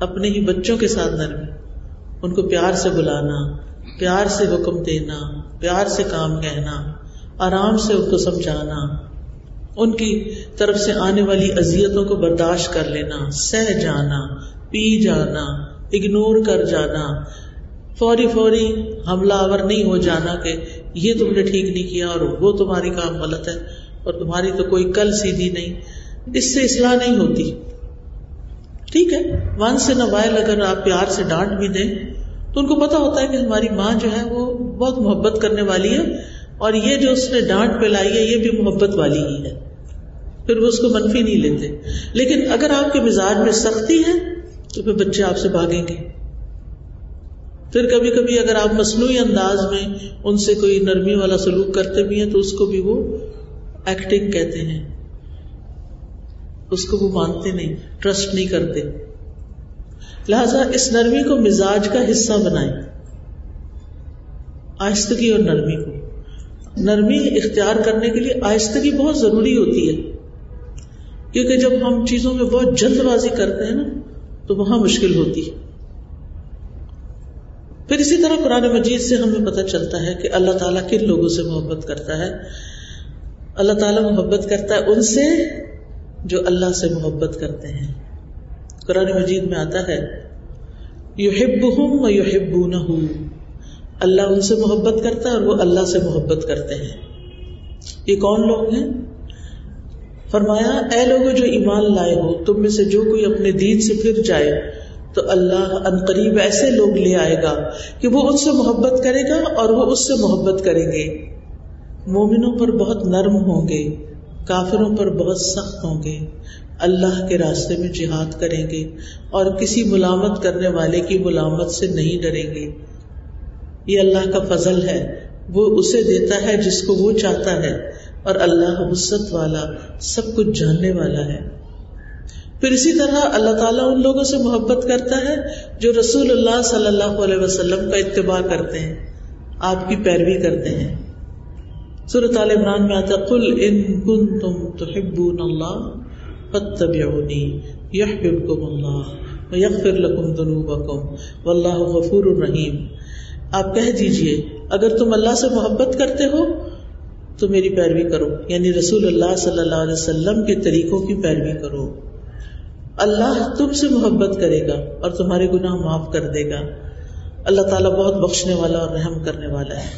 S1: اپنے ہی بچوں کے ساتھ نرمی۔ ان کو پیار سے بلانا، پیار سے حکم دینا، پیار سے کام کہنا، آرام سے ان کو سمجھانا، ان کی طرف سے آنے والی اذیتوں کو برداشت کر لینا، سہ جانا، پی جانا، اگنور کر جانا۔ فوری فوری حملہ آور نہیں ہو جانا کہ یہ تم نے ٹھیک نہیں کیا اور وہ تمہاری کام غلط ہے اور تمہاری تو کوئی کل سیدھی نہیں۔ اس سے اصلاح نہیں ہوتی۔ ٹھیک ہے۔ ون سے نہ وائل اگر آپ پیار سے ڈانٹ بھی دیں تو ان کو پتا ہوتا ہے کہ ہماری ماں جو ہے وہ بہت محبت کرنے والی ہے اور یہ جو اس نے ڈانٹ پلائی ہے یہ بھی محبت والی ہی ہے۔ پھر وہ اس کو منفی نہیں لیتے۔ لیکن اگر آپ کے مزاج میں سختی ہے تو پھر بچے آپ سے بھاگیں گے۔ پھر کبھی کبھی اگر آپ مصنوعی انداز میں ان سے کوئی نرمی والا سلوک کرتے بھی ہیں تو اس کو بھی وہ ایکٹنگ کہتے ہیں۔ اس کو وہ مانتے نہیں ٹرسٹ نہیں کرتے۔ لہذا اس نرمی کو مزاج کا حصہ بنائیں۔ آہستگی اور نرمی کو۔ نرمی اختیار کرنے کے لیے آہستگی بہت ضروری ہوتی ہے۔ کیونکہ جب ہم چیزوں میں بہت جلد بازی کرتے ہیں نا، تو وہاں مشکل ہوتی ہے۔ طرح قرآن مجید سے ہمیں پتہ چلتا ہے کہ اللہ تعالیٰ کن لوگوں سے محبت کرتا ہے؟ اللہ تعالیٰ محبت کرتا ہے ان سے جو اللہ سے محبت کرتے ہیں۔ قرآن مجید میں آتا ہے یو نہ اللہ ان سے محبت کرتا ہے اور وہ اللہ سے محبت کرتے ہیں۔ یہ کون لوگ ہیں؟ فرمایا، اے لوگ جو ایمان لائے ہو، تم میں سے جو کوئی اپنے دین سے پھر جائے تو اللہ ان قریب ایسے لوگ لے آئے گا کہ وہ ان سے محبت کرے گا اور وہ اس سے محبت کریں گے۔ مومنوں پر بہت نرم ہوں گے، کافروں پر بہت سخت ہوں گے۔ اللہ کے راستے میں جہاد کریں گے اور کسی ملامت کرنے والے کی ملامت سے نہیں ڈریں گے۔ یہ اللہ کا فضل ہے، وہ اسے دیتا ہے جس کو وہ چاہتا ہے اور اللہ وسط والا، سب کچھ جاننے والا ہے۔ پھر اسی طرح اللہ تعالیٰ ان لوگوں سے محبت کرتا ہے جو رسول اللہ صلی اللہ علیہ وسلم کا اتباع کرتے ہیں، آپ کی پیروی کرتے ہیں۔ صورت عال عمران میں آتا کل ان کن تم تو اللہ فتبعونی یحببکم اللہ یغفر لکم ذنوبکم واللہ غفور الرحیم آپ کہہ دیجیے، اگر تم اللہ سے محبت کرتے ہو تو میری پیروی کرو یعنی رسول اللہ صلی اللہ علیہ وسلم کے طریقوں کی پیروی کرو۔ اللہ تم سے محبت کرے گا اور تمہارے گناہ معاف کر دے گا۔ اللہ تعالیٰ بہت بخشنے والا اور رحم کرنے والا ہے۔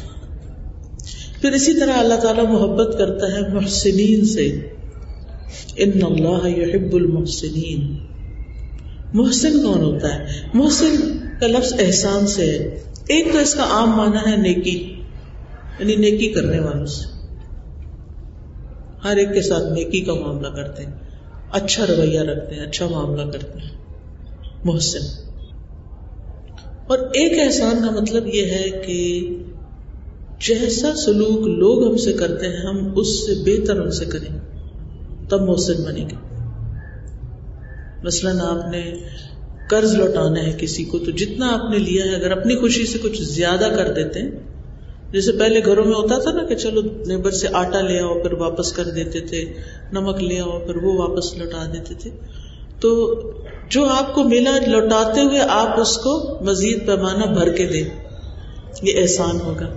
S1: پھر اسی طرح اللہ تعالیٰ محبت کرتا ہے محسنین سے۔ ان اللہ یحب المحسنین۔ محسن کون ہوتا ہے؟ محسن کا لفظ احسان سے ہے۔ ایک تو اس کا عام معنی ہے نیکی یعنی نیکی کرنے والوں سے۔ ہر ایک کے ساتھ نیکی کا معاملہ کرتے ہیں۔ اچھا رویہ رکھتے ہیں اچھا معاملہ کرتے ہیں۔ محسن۔ اور ایک احسان کا مطلب یہ ہے کہ جیسا سلوک لوگ ہم سے کرتے ہیں، ہم اس سے بہتر ان سے کریں۔ تب محسن بنے گے مثلاً آپ نے قرض لوٹانا ہے کسی کو، تو جتنا آپ نے لیا ہے، اگر اپنی خوشی سے کچھ زیادہ کر دیتے ہیں جیسے پہلے گھروں میں ہوتا تھا نا کہ چلو نیبر سے آٹا لے آؤ، پھر واپس کر دیتے تھے، نمک لے آؤ، پھر وہ واپس لوٹا دیتے تھے۔ تو جو آپ کو ملا لوٹاتے ہوئے آپ اس کو مزید پیمانہ بھر کے دیں۔ یہ احسان ہوگا۔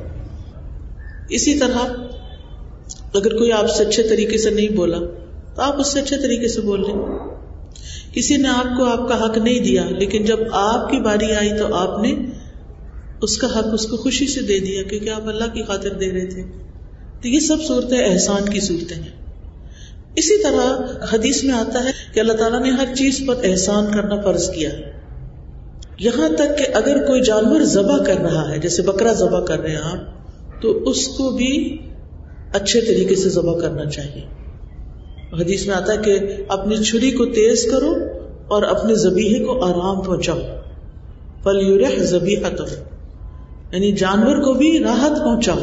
S1: اسی طرح اگر کوئی آپ سے اچھے طریقے سے نہیں بولا، تو آپ اس سے اچھے طریقے سے بول لیں کسی نے آپ کو آپ کا حق نہیں دیا، لیکن جب آپ کی باری آئی تو آپ نے اس کا حق اس کو خوشی سے دے دیا کیونکہ آپ اللہ کی خاطر دے رہے تھے۔ تو یہ سب صورتیں احسان کی صورتیں ہیں۔ اسی طرح حدیث میں آتا ہے کہ اللہ تعالیٰ نے ہر چیز پر احسان کرنا فرض کیا۔ یہاں تک کہ اگر کوئی جانور ذبح کر رہا ہے، جیسے بکرا ذبح کر رہے ہیں آپ، تو اس کو بھی اچھے طریقے سے ذبح کرنا چاہیے۔ حدیث میں آتا ہے کہ اپنی چھری کو تیز کرو اور اپنے زبیحے کو آرام پہنچاؤ۔ پل زبیحہ تو یعنی جانور کو بھی راحت پہنچاؤ۔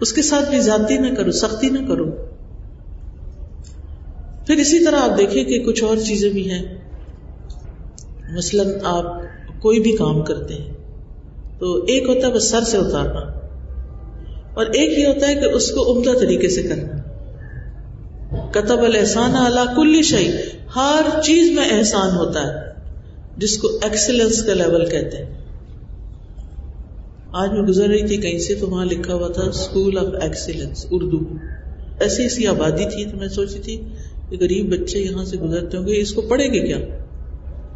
S1: اس کے ساتھ بھی زیادتی نہ کرو، سختی نہ کرو۔ پھر اسی طرح آپ دیکھیں کہ کچھ اور چیزیں بھی ہیں۔ مثلاً آپ کوئی بھی کام کرتے ہیں، تو ایک ہوتا ہے بس سر سے اتارنا، اور ایک یہ ہوتا ہے کہ اس کو عمدہ طریقے سے کرنا۔ کتب الحسان اللہ کل شعی ہر چیز میں احسان ہوتا ہے، جس کو ایکسلنس کا لیول کہتے ہیں۔ آج میں گزر رہی تھی، کہیں سے تو وہاں لکھا ہوا تھا اسکول آف ایکسیلنس اردو۔ ایسی ایسی آبادی تھی تو میں سوچی تھی کہ غریب بچے یہاں سے گزرتے ہوں گے، اس کو پڑھیں گے کیا؟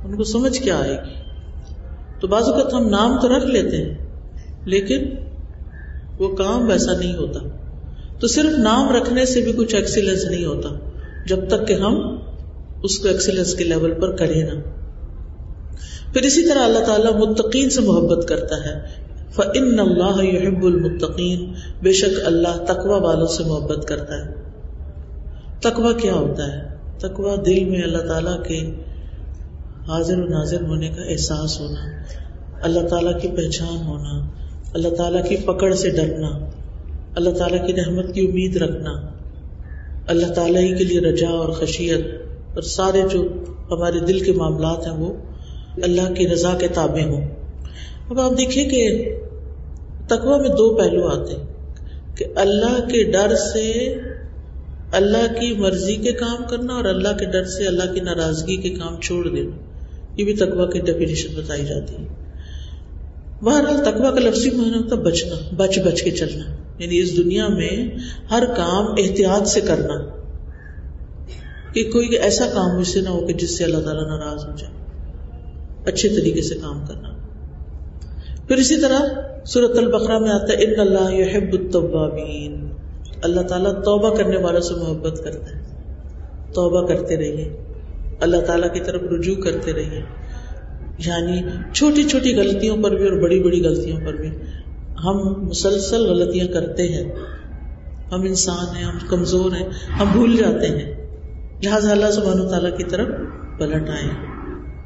S1: ان کو سمجھ کیا آئے گی؟ تو بعض اوقات ہم نام تو رکھ لیتے ہیں، لیکن وہ کام ویسا نہیں ہوتا۔ تو صرف نام رکھنے سے بھی کچھ ایکسیلنس نہیں ہوتا، جب تک کہ ہم اس کو ایکسیلنس کے لیول پر کریں نا پھر اسی طرح اللہ تعالیٰ متقین سے محبت کرتا ہے۔ فن اللہ یحب المتقین بے شک اللہ تقوا والوں سے محبت کرتا ہے۔ تقوا کیا ہوتا ہے؟ تقوا دل میں اللہ تعالیٰ کے حاضر و ناظر ہونے کا احساس ہونا، اللہ تعالیٰ کی پہچان ہونا، اللہ تعالیٰ کی پکڑ سے ڈرنا، اللہ تعالیٰ کی رحمت کی امید رکھنا، اللہ تعالیٰ ہی کے لیے رجا اور خشیت اور سارے جو ہمارے دل کے معاملات ہیں وہ اللہ کی رضا کے تابع ہوں۔ اب آپ دیکھیے کہ تقوا میں دو پہلو آتے ہیں کہ اللہ کے ڈر سے اللہ کی مرضی کے کام کرنا اور اللہ کے ڈر سے اللہ کی ناراضگی کے کام چھوڑ دینا، یہ بھی تقوا کی ڈیفینیشن بتائی جاتی ہے۔ بہرحال تقوا کا لفظی معنی ہوتا بچنا، بچ بچ کے چلنا۔ یعنی اس دنیا میں ہر کام احتیاط سے کرنا۔ کہ کوئی ایسا کام مجھ سے نہ ہو کہ جس سے اللہ تعالیٰ ناراض ہو جائے۔ اچھے طریقے سے کام کرنا۔ پھر اسی طرح سورت البقرہ میں آتا ہے ان اللہ یحب التوابین اللہ تعالیٰ توبہ کرنے والوں سے محبت کرتا ہے۔ توبہ کرتے رہیے۔ اللہ تعالیٰ کی طرف رجوع کرتے رہیے۔ یعنی چھوٹی چھوٹی غلطیوں پر بھی اور بڑی بڑی غلطیوں پر بھی۔ ہم مسلسل غلطیاں کرتے ہیں۔ ہم انسان ہیں، ہم کمزور ہیں، ہم بھول جاتے ہیں۔ لہٰذا اللہ سبحانہ تعالیٰ کی طرف پلٹ آئے۔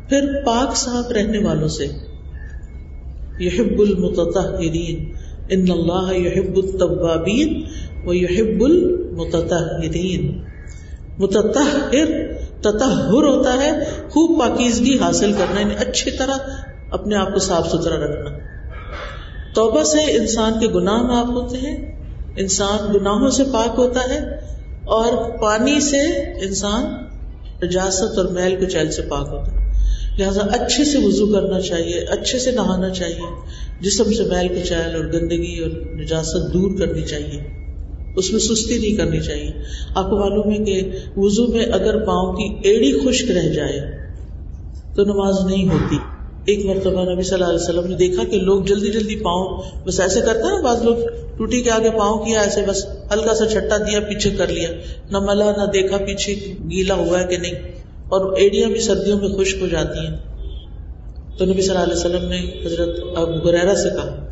S1: پھر پاک صاف رہنے والوں سے یحب المتطہرین ان اللہ یحب التوابین و یحب المتطہرین متطہر تطہر ہوتا ہے، خوب پاکیزگی حاصل کرنا یعنی اچھی طرح اپنے آپ کو صاف ستھرا رکھنا۔ توبہ سے انسان کے گناہ معاف ہوتے ہیں، انسان گناہوں سے پاک ہوتا ہے، اور پانی سے انسان نجاست اور میل کو چیل سے پاک ہوتا ہے۔ لہٰذا اچھے سے وضو کرنا چاہیے، اچھے سے نہانا چاہیے۔ جسم سے میل کچیل اور گندگی اور نجاست دور کرنی چاہیے۔ اس میں سستی نہیں کرنی چاہیے۔ آپ کو معلوم ہے کہ وضو میں اگر پاؤں کی ایڑی خشک رہ جائے تو نماز نہیں ہوتی۔ ایک مرتبہ نبی صلی اللہ علیہ وسلم نے دیکھا کہ لوگ جلدی جلدی پاؤں بس ایسے کرتے ہیں، بعض لوگ ٹوٹی کے آگے پاؤں کیا، ایسے بس ہلکا سا چھٹا دیا، پیچھے کر لیا۔ نہ ملا، نہ دیکھا، پیچھے گیلا ہوا ہے کہ نہیں۔ اور ایڑیاں بھی سردیوں میں خشک ہو جاتی ہیں۔ تو نبی صلی اللہ علیہ وسلم نے حضرت ابو گریرا سے کہا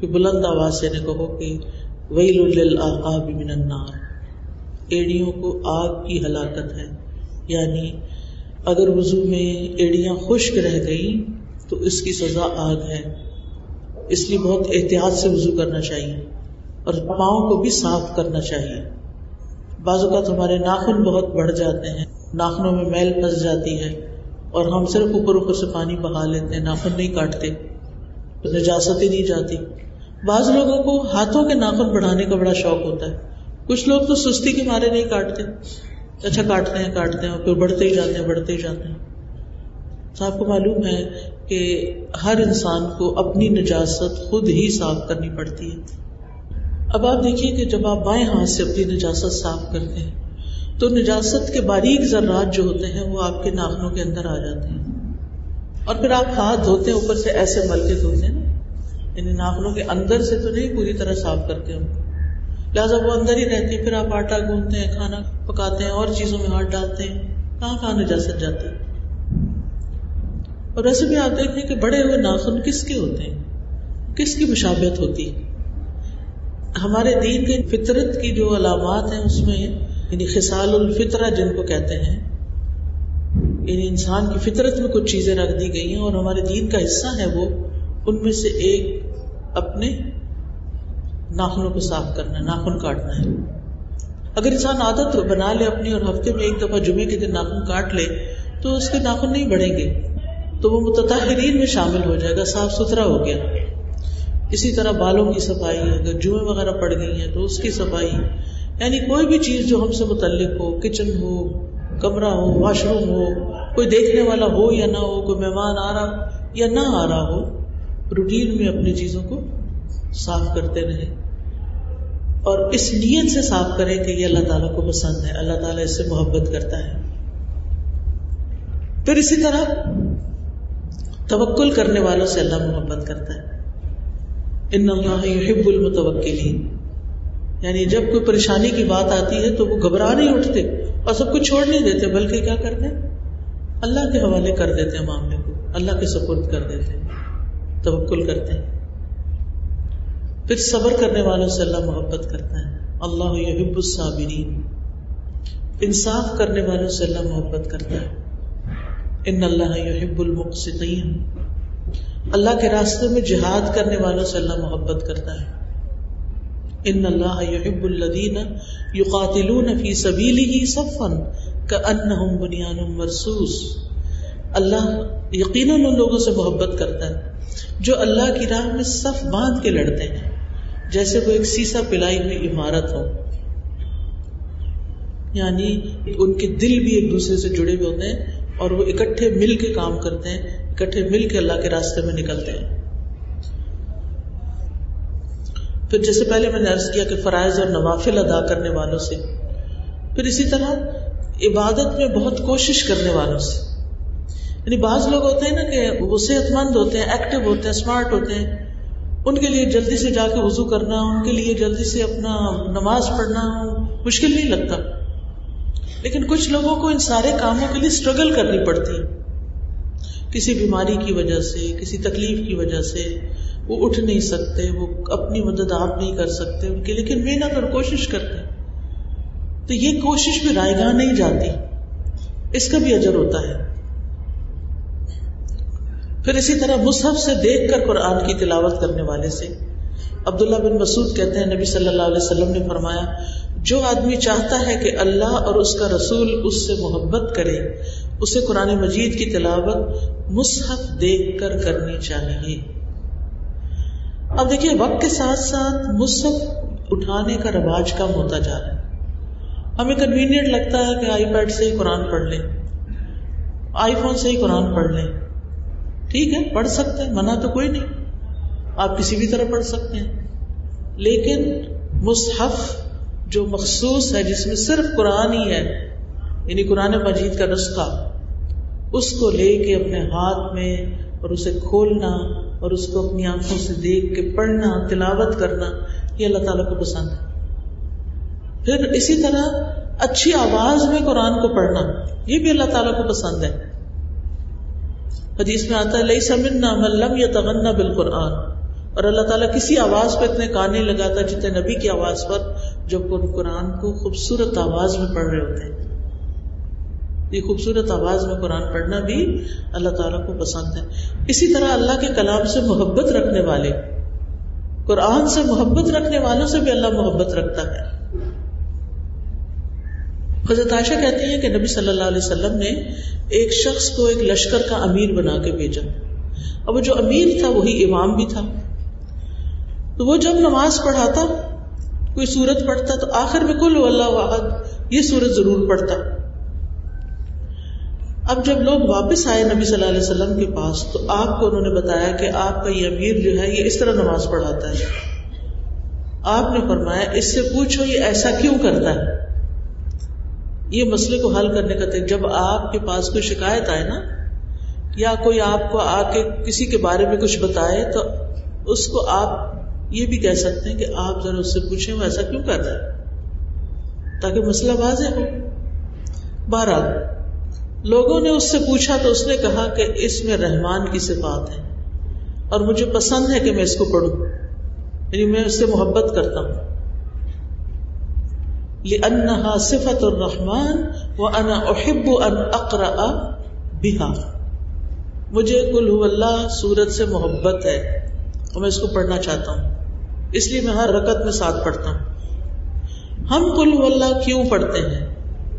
S1: کہ بلند آواز سے نے کہو کہ من النار۔ ایڑیوں کو آگ کی ہلاکت ہے۔ یعنی اگر وضو میں ایڑیاں خشک رہ گئی تو اس کی سزا آگ ہے۔ اس لیے بہت احتیاط سے وضو کرنا چاہیے اور پاؤں کو بھی صاف کرنا چاہیے۔ بعض اوقات ہمارے ناخن بہت بڑھ جاتے ہیں، ناخنوں میں میل پھنس جاتی ہے اور ہم صرف اوپر اوپر سے پانی بہا لیتے ہیں، ناخن نہیں کاٹتے نجاست ہی نہیں جاتی۔ بعض لوگوں کو ہاتھوں کے ناخن بڑھانے کا بڑا شوق ہوتا ہے۔ کچھ لوگ تو سستی کے مارے نہیں کاٹتے۔ اچھا کاٹتے ہیں کاٹتے ہیں اور پھر بڑھتے ہی جاتے ہیں، بڑھتے ہی جاتے ہیں۔ تو آپ کو معلوم ہے کہ ہر انسان کو اپنی نجاست خود ہی صاف کرنی پڑتی ہے۔ اب آپ دیکھیے کہ جب آپ بائیں ہاتھ سے اپنی نجاست صاف کرتے ہیں، تو نجاست کے باریک ذرات جو ہوتے ہیں، وہ آپ کے ناخنوں کے اندر آ جاتے ہیں۔ اور پھر آپ ہاتھ دھوتے ہیں، اوپر سے ایسے مل کے دھوتے ہیں یعنی ناخنوں کے اندر سے تو نہیں، پوری طرح صاف کرتے ان کو لہٰذا وہ اندر ہی رہتی ہے پھر آپ آٹا گوندتے ہیں، کھانا پکاتے ہیں، اور چیزوں میں ہاتھ ڈالتے ہیں۔ کہاں کہاں نجاست جاتی ہے؟ اور ویسے بھی آپ دیکھیں کہ بڑے ہوئے ناخن کس کے ہوتے ہیں؟ کس کی مشابت ہوتی ہے؟ ہمارے دین کے فطرت کی جو علامات ہیں اس میں یعنی خسال الفطرہ جن کو کہتے ہیں یعنی انسان کی فطرت میں کچھ چیزیں رکھ دی گئی ہیں اور ہمارے دین کا حصہ ہے وہ، ان میں سے ایک اپنے ناخنوں کو صاف کرنا ہے، ناخن کاٹنا ہے۔ اگر انسان عادت بنا لے اپنی اور ہفتے میں ایک دفعہ جمعے کے دن ناخن کاٹ لے، تو اس کے ناخن نہیں بڑھیں گے، تو وہ متحرین میں شامل ہو جائے گا، صاف ستھرا ہو گیا۔ اسی طرح بالوں کی صفائی، اگر جمعے وغیرہ پڑ گئی ہیں تو اس کی صفائی۔ یعنی کوئی بھی چیز جو ہم سے متعلق ہو، کچن ہو، کمرہ ہو، واش روم ہو، کوئی دیکھنے والا ہو یا نہ ہو، کوئی مہمان آ رہا یا نہ آ رہا ہو، روٹین میں اپنی چیزوں کو صاف کرتے رہے۔ اور اس نیت سے صاف کرے کہ یہ اللہ تعالیٰ کو پسند ہے، اللہ تعالیٰ اس سے محبت کرتا ہے۔ پھر اسی طرح توکل کرنے والوں سے اللہ محبت کرتا ہے۔ ان اللہ يحب المتوکلین۔ یعنی جب کوئی پریشانی کی بات آتی ہے تو وہ گھبرا نہیں اٹھتے اور سب کچھ چھوڑ نہیں دیتے، بلکہ کیا کرتے؟ اللہ کے حوالے کر دیتے ہیں معاملے کو، اللہ کے سپرد کر دیتے ہیں، توکل کرتے ہیں۔ پھر صبر کرنے والوں سے اللہ محبت کرتا ہے۔ اللہ یحب الصابرین۔ انصاف کرنے والوں سے اللہ محبت کرتا ہے۔ ان اللہ یحب المقسطین۔ اللہ کے راستے میں جہاد کرنے والوں سے اللہ محبت کرتا ہے۔ ان اللہ يحب الذين يقاتلون في سبيله صفا كانهم بنيان مرصوص۔ اللہ یقیناً ان لوگوں سے محبت کرتا ہے جو اللہ کی راہ میں صف باندھ کے لڑتے ہیں، جیسے وہ ایک سیسا پلائی ہوئی عمارت ہو۔ یعنی ان کے دل بھی ایک دوسرے سے جڑے ہوئے ہوتے ہیں اور وہ اکٹھے مل کے کام کرتے ہیں۔ اکٹھے مل کے اللہ کے راستے میں نکلتے ہیں۔ پھر جیسے پہلے میں نے عرض کیا کہ فرائض اور نوافل ادا کرنے والوں سے، پھر اسی طرح عبادت میں بہت کوشش کرنے والوں سے۔ یعنی بعض لوگ ہوتے ہیں نا کہ وہ صحت مند ہوتے ہیں ایکٹیو ہوتے ہیں اسمارٹ ہوتے ہیں۔ ان کے لیے جلدی سے جا کے وضو کرنا، ان کے لیے جلدی سے اپنا نماز پڑھنا مشکل نہیں لگتا۔ لیکن کچھ لوگوں کو ان سارے کاموں کے لیے اسٹرگل کرنی پڑتی۔ ہے کسی بیماری کی وجہ سے، کسی تکلیف کی وجہ سے وہ اٹھ نہیں سکتے، وہ اپنی مدد آپ نہیں کر سکتے ان کی لیکن محنت اور کوشش کرتے تو یہ کوشش بھی رائے گاہ نہیں جاتی۔ اس کا بھی اجر ہوتا ہے۔ پھر اسی طرح مصحف سے دیکھ کر قرآن کی تلاوت کرنے والے سے۔ عبداللہ بن مسعود کہتے ہیں، نبی صلی اللہ علیہ وسلم نے فرمایا، جو آدمی چاہتا ہے کہ اللہ اور اس کا رسول اس سے محبت کرے اسے قرآن مجید کی تلاوت مصحف دیکھ کر کرنی چاہیے۔ اب دیکھیے، وقت کے ساتھ ساتھ مصحف اٹھانے کا رواج کم ہوتا جا رہا ہے۔ ہمیں کنوینئنٹ لگتا ہے کہ آئی پیڈ سے ہی قرآن پڑھ لیں۔ آئی فون سے ہی قرآن پڑھ لیں۔ ٹھیک ہے، پڑھ سکتے ہیں، منع تو کوئی نہیں۔ آپ کسی بھی طرح پڑھ سکتے ہیں۔ لیکن مصحف جو مخصوص ہے، جس میں صرف قرآن ہی ہے یعنی قرآن مجید کا نسخہ اس کو لے کے اپنے ہاتھ میں اور اسے کھولنا اور اس کو اپنی آنکھوں سے دیکھ کے پڑھنا، تلاوت کرنا، یہ اللہ تعالیٰ کو پسند ہے۔ پھر اسی طرح اچھی آواز میں قرآن کو پڑھنا، یہ بھی اللہ تعالیٰ کو پسند ہے۔ حدیث میں آتا ہے لئی سمن ملم یا تغنا بالقرآن۔ اور اللہ تعالیٰ کسی آواز پہ اتنے کانے لگاتا جتنے نبی کی آواز پر، جب قرآن کو خوبصورت آواز میں پڑھ رہے ہوتے ہیں۔ یہ خوبصورت آواز میں قرآن پڑھنا بھی اللہ تعالیٰ کو پسند ہے۔ اسی طرح اللہ کے کلام سے محبت رکھنے والے، قرآن سے محبت رکھنے والوں سے بھی اللہ محبت رکھتا ہے۔ حضرت عائشہ کہتی ہیں کہ نبی صلی اللہ علیہ وسلم نے ایک شخص کو ایک لشکر کا امیر بنا کے بھیجا۔ اب وہ جو امیر تھا، وہی امام بھی تھا۔ تو وہ جب نماز پڑھاتا، کوئی سورت پڑھتا، تو آخر میں کل اللہ واحد، یہ سورت ضرور پڑھتا۔ اب جب لوگ واپس آئے نبی صلی اللہ علیہ وسلم کے پاس، تو آپ کو انہوں نے بتایا کہ آپ کا یہ امیر جو ہے، یہ اس طرح نماز پڑھاتا ہے۔ آپ نے فرمایا، اس سے پوچھو یہ ایسا کیوں کرتا ہے؟ یہ مسئلے کو حل کرنے کا تک جب آپ کے پاس کوئی شکایت آئے نا، یا کوئی آپ کو آ کے کسی کے بارے میں کچھ بتائے، تو اس کو آپ یہ بھی کہہ سکتے ہیں کہ آپ ذرا اس سے پوچھیں، وہ ایسا کیوں کر رہا ہے؟ تاکہ مسئلہ واضح ہو۔ بہرحال لوگوں نے اس سے پوچھا تو اس نے کہا کہ اس میں رحمان کی صفات ہے اور مجھے پسند ہے کہ میں اس کو پڑھوں۔ یعنی میں اس سے محبت کرتا ہوں۔ انہا صفت الرحمان و انا احب ان اقرا بہا مجھے کل اللہ سورت سے محبت ہے اور میں اس کو پڑھنا چاہتا ہوں۔ اس لیے میں ہر رکت میں ساتھ پڑھتا ہوں۔ ہم کل اللہ کیوں پڑھتے ہیں؟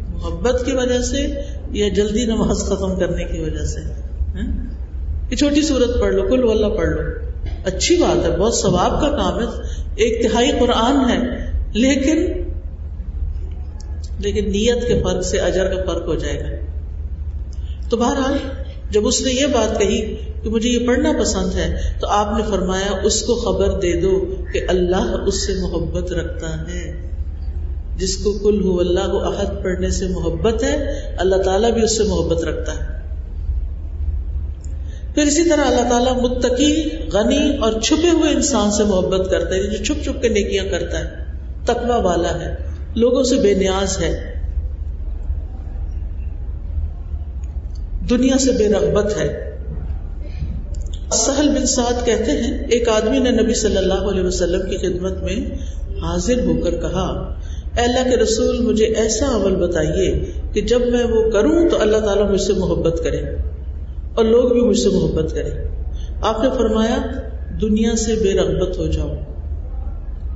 S1: محبت کی وجہ سے یا جلدی نماز ختم کرنے کی وجہ سے ہاں؟ یہ چھوٹی صورت پڑھ لو، کل اللہ پڑھ لو۔ اچھی بات ہے، بہت ثواب کا کام ہے۔ ایک تہائی قرآن ہے، لیکن لیکن نیت کے فرق سے اجر کا فرق ہو جائے گا۔ تو بہرحال، جب اس نے یہ بات کہی کہ مجھے یہ پڑھنا پسند ہے، تو آپ نے فرمایا، اس کو خبر دے دو کہ اللہ اس سے محبت رکھتا ہے۔ جس کو کل ہو اللہ کو عہد پڑھنے سے محبت ہے، اللہ تعالیٰ بھی اس سے محبت رکھتا ہے۔ پھر اسی طرح اللہ تعالیٰ متقی، غنی اور چھپے ہوئے انسان سے محبت کرتا ہے جو چھپ چھپ کے نیکیاں کرتا ہے۔ تقوی والا ہے۔ لوگوں سے بے نیاز ہے۔ دنیا سے بے رغبت ہے۔ سہل بن سعد کہتے ہیں، ایک آدمی نے نبی صلی اللہ علیہ وسلم کی خدمت میں حاضر ہو کر کہا اے اللہ کے رسول، مجھے ایسا عمل بتائیے کہ جب میں وہ کروں تو اللہ تعالیٰ مجھ سے محبت کرے اور لوگ بھی مجھ سے محبت کرے آپ نے فرمایا، دنیا سے بے رغبت ہو جاؤ۔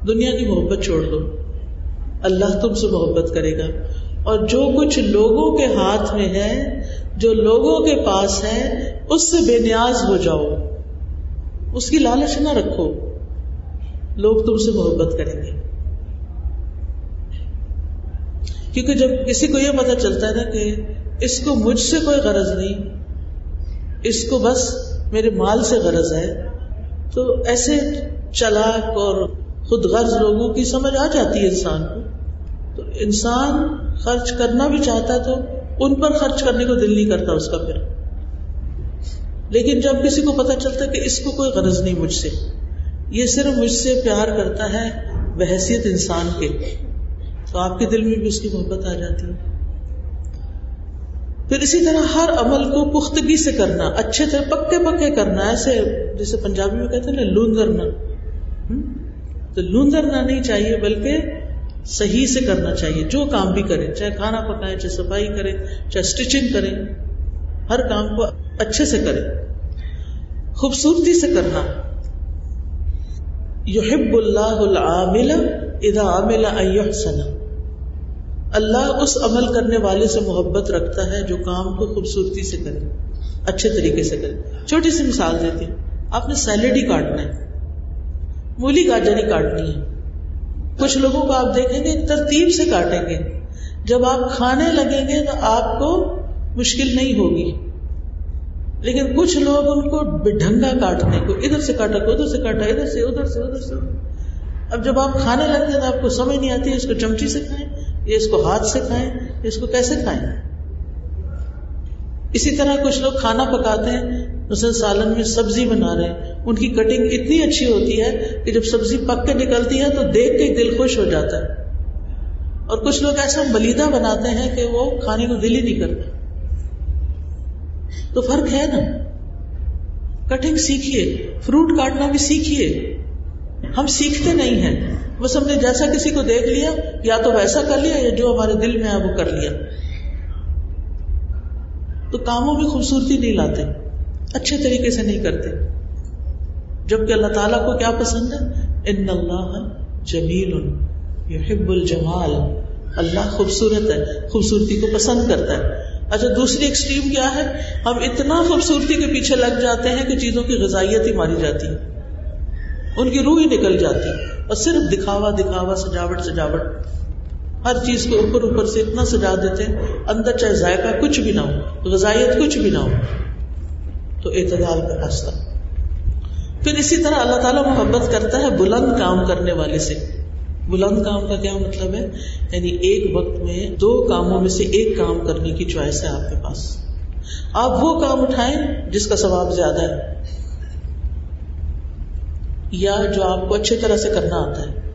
S1: دنیا کی محبت چھوڑ دو۔ اللہ تم سے محبت کرے گا۔ اور جو کچھ لوگوں کے ہاتھ میں ہے، جو لوگوں کے پاس ہے، اس سے بے نیاز ہو جاؤ۔ اس کی لالچ نہ رکھو۔ لوگ تم سے محبت کریں گے۔ کیونکہ جب کسی کو یہ پتا چلتا ہے نا کہ اس کو مجھ سے کوئی غرض نہیں، اس کو بس میرے مال سے غرض ہے، تو ایسے چلاک اور خود غرض لوگوں کی سمجھ آ جاتی ہے انسان کو۔ تو انسان خرچ کرنا بھی چاہتا تو ان پر خرچ کرنے کو دل نہیں کرتا اس کا پھر۔ لیکن جب کسی کو پتا چلتا کہ اس کو کوئی غرض نہیں مجھ سے، یہ صرف مجھ سے پیار کرتا ہے بحثیت انسان کے۔ تو آپ کے دل میں بھی اس کی محبت آ جاتی ہے۔ پھر اسی طرح ہر عمل کو پختگی سے کرنا، اچھے سے پکے پکے کرنا، ایسے جیسے پنجابی میں کہتے ہیں نا، لوندرنا۔ تو لوندرنا نہیں چاہیے، بلکہ صحیح سے کرنا چاہیے۔ جو کام بھی کرے، چاہے کھانا پکائے، چاہے صفائی کرے، چاہے اسٹیچنگ کرے، ہر کام کو اچھے سے کرے۔ خوبصورتی سے کرنا۔ یحب اللہ العامل اذا عمل ان يحسن. اللہ اس عمل کرنے والے سے محبت رکھتا ہے جو کام کو خوبصورتی سے کرے، اچھے طریقے سے کرے۔ چھوٹی سی مثال دیتی ہوں۔ آپ نے سیلڈ ہی کاٹنا ہے، مولی گاجر ہی کاٹنی ہے۔ کچھ لوگوں کو آپ دیکھیں گے، ترتیب سے کاٹیں گے۔ جب آپ کھانے لگیں گے تو آپ کو مشکل نہیں ہوگی۔ لیکن کچھ لوگ ان کو ڈھنگا کاٹنے کو، ادھر سے کاٹا کو ادھر سے کاٹا ادھر سے ادھر سے ادھر سے۔ اب جب آپ کھانے لگتے ہیں تو آپ کو سمجھ نہیں آتی اس کو چمچی سے کھائیں یا اس کو ہاتھ سے کھائیں یا اس کو کیسے کھائیں اسی طرح کچھ لوگ کھانا پکاتے ہیں مثلا سالن میں سبزی بنا رہے ہیں۔ ان کی کٹنگ اتنی اچھی ہوتی ہے کہ جب سبزی پک کے نکلتی ہے تو دیکھ کے دل خوش ہو جاتا ہے۔ اور کچھ لوگ ایسا ملیدہ بناتے ہیں کہ وہ کھانے کو دل ہی نہیں کرتا۔ تو فرق ہے نا۔ کٹنگ سیکھیے، فروٹ کاٹنا بھی سیکھیے۔ ہم سیکھتے نہیں ہیں۔ بس ہم نے جیسا کسی کو دیکھ لیا، یا تو ویسا کر لیا، یا جو ہمارے دل میں ہے وہ کر لیا۔ تو کاموں میں خوبصورتی نہیں لاتے، اچھے طریقے سے نہیں کرتے۔ جبکہ اللہ تعالیٰ کو کیا پسند ہے؟ ان اللہ جمیل، یحب الجمال۔ اللہ خوبصورت ہے، خوبصورتی کو پسند کرتا ہے۔ اچھا دوسری ایکسٹریم کیا ہے؟ ہم اتنا خوبصورتی کے پیچھے لگ جاتے ہیں کہ چیزوں کی غذائیت ہی ماری جاتی ہے۔ ان کی روح ہی نکل جاتی اور صرف دکھاوا دکھاوا، سجاوٹ سجاوٹ۔ ہر چیز کو اوپر اوپر سے اتنا سجا دیتے ہیں، اندر چاہے ذائقہ کچھ بھی نہ ہو، غذائیت کچھ بھی نہ ہو، تو اعتدال کا راستہ۔ پھر اسی طرح اللہ تعالیٰ محبت کرتا ہے بلند کام کرنے والے سے۔ بلند کام کا کیا مطلب ہے؟ یعنی ایک وقت میں دو کاموں میں سے ایک کام کرنے کی چوائس ہے آپ کے پاس۔ آپ وہ کام اٹھائیں جس کا ثواب زیادہ ہے۔ یا جو آپ کو اچھی طرح سے کرنا آتا ہے۔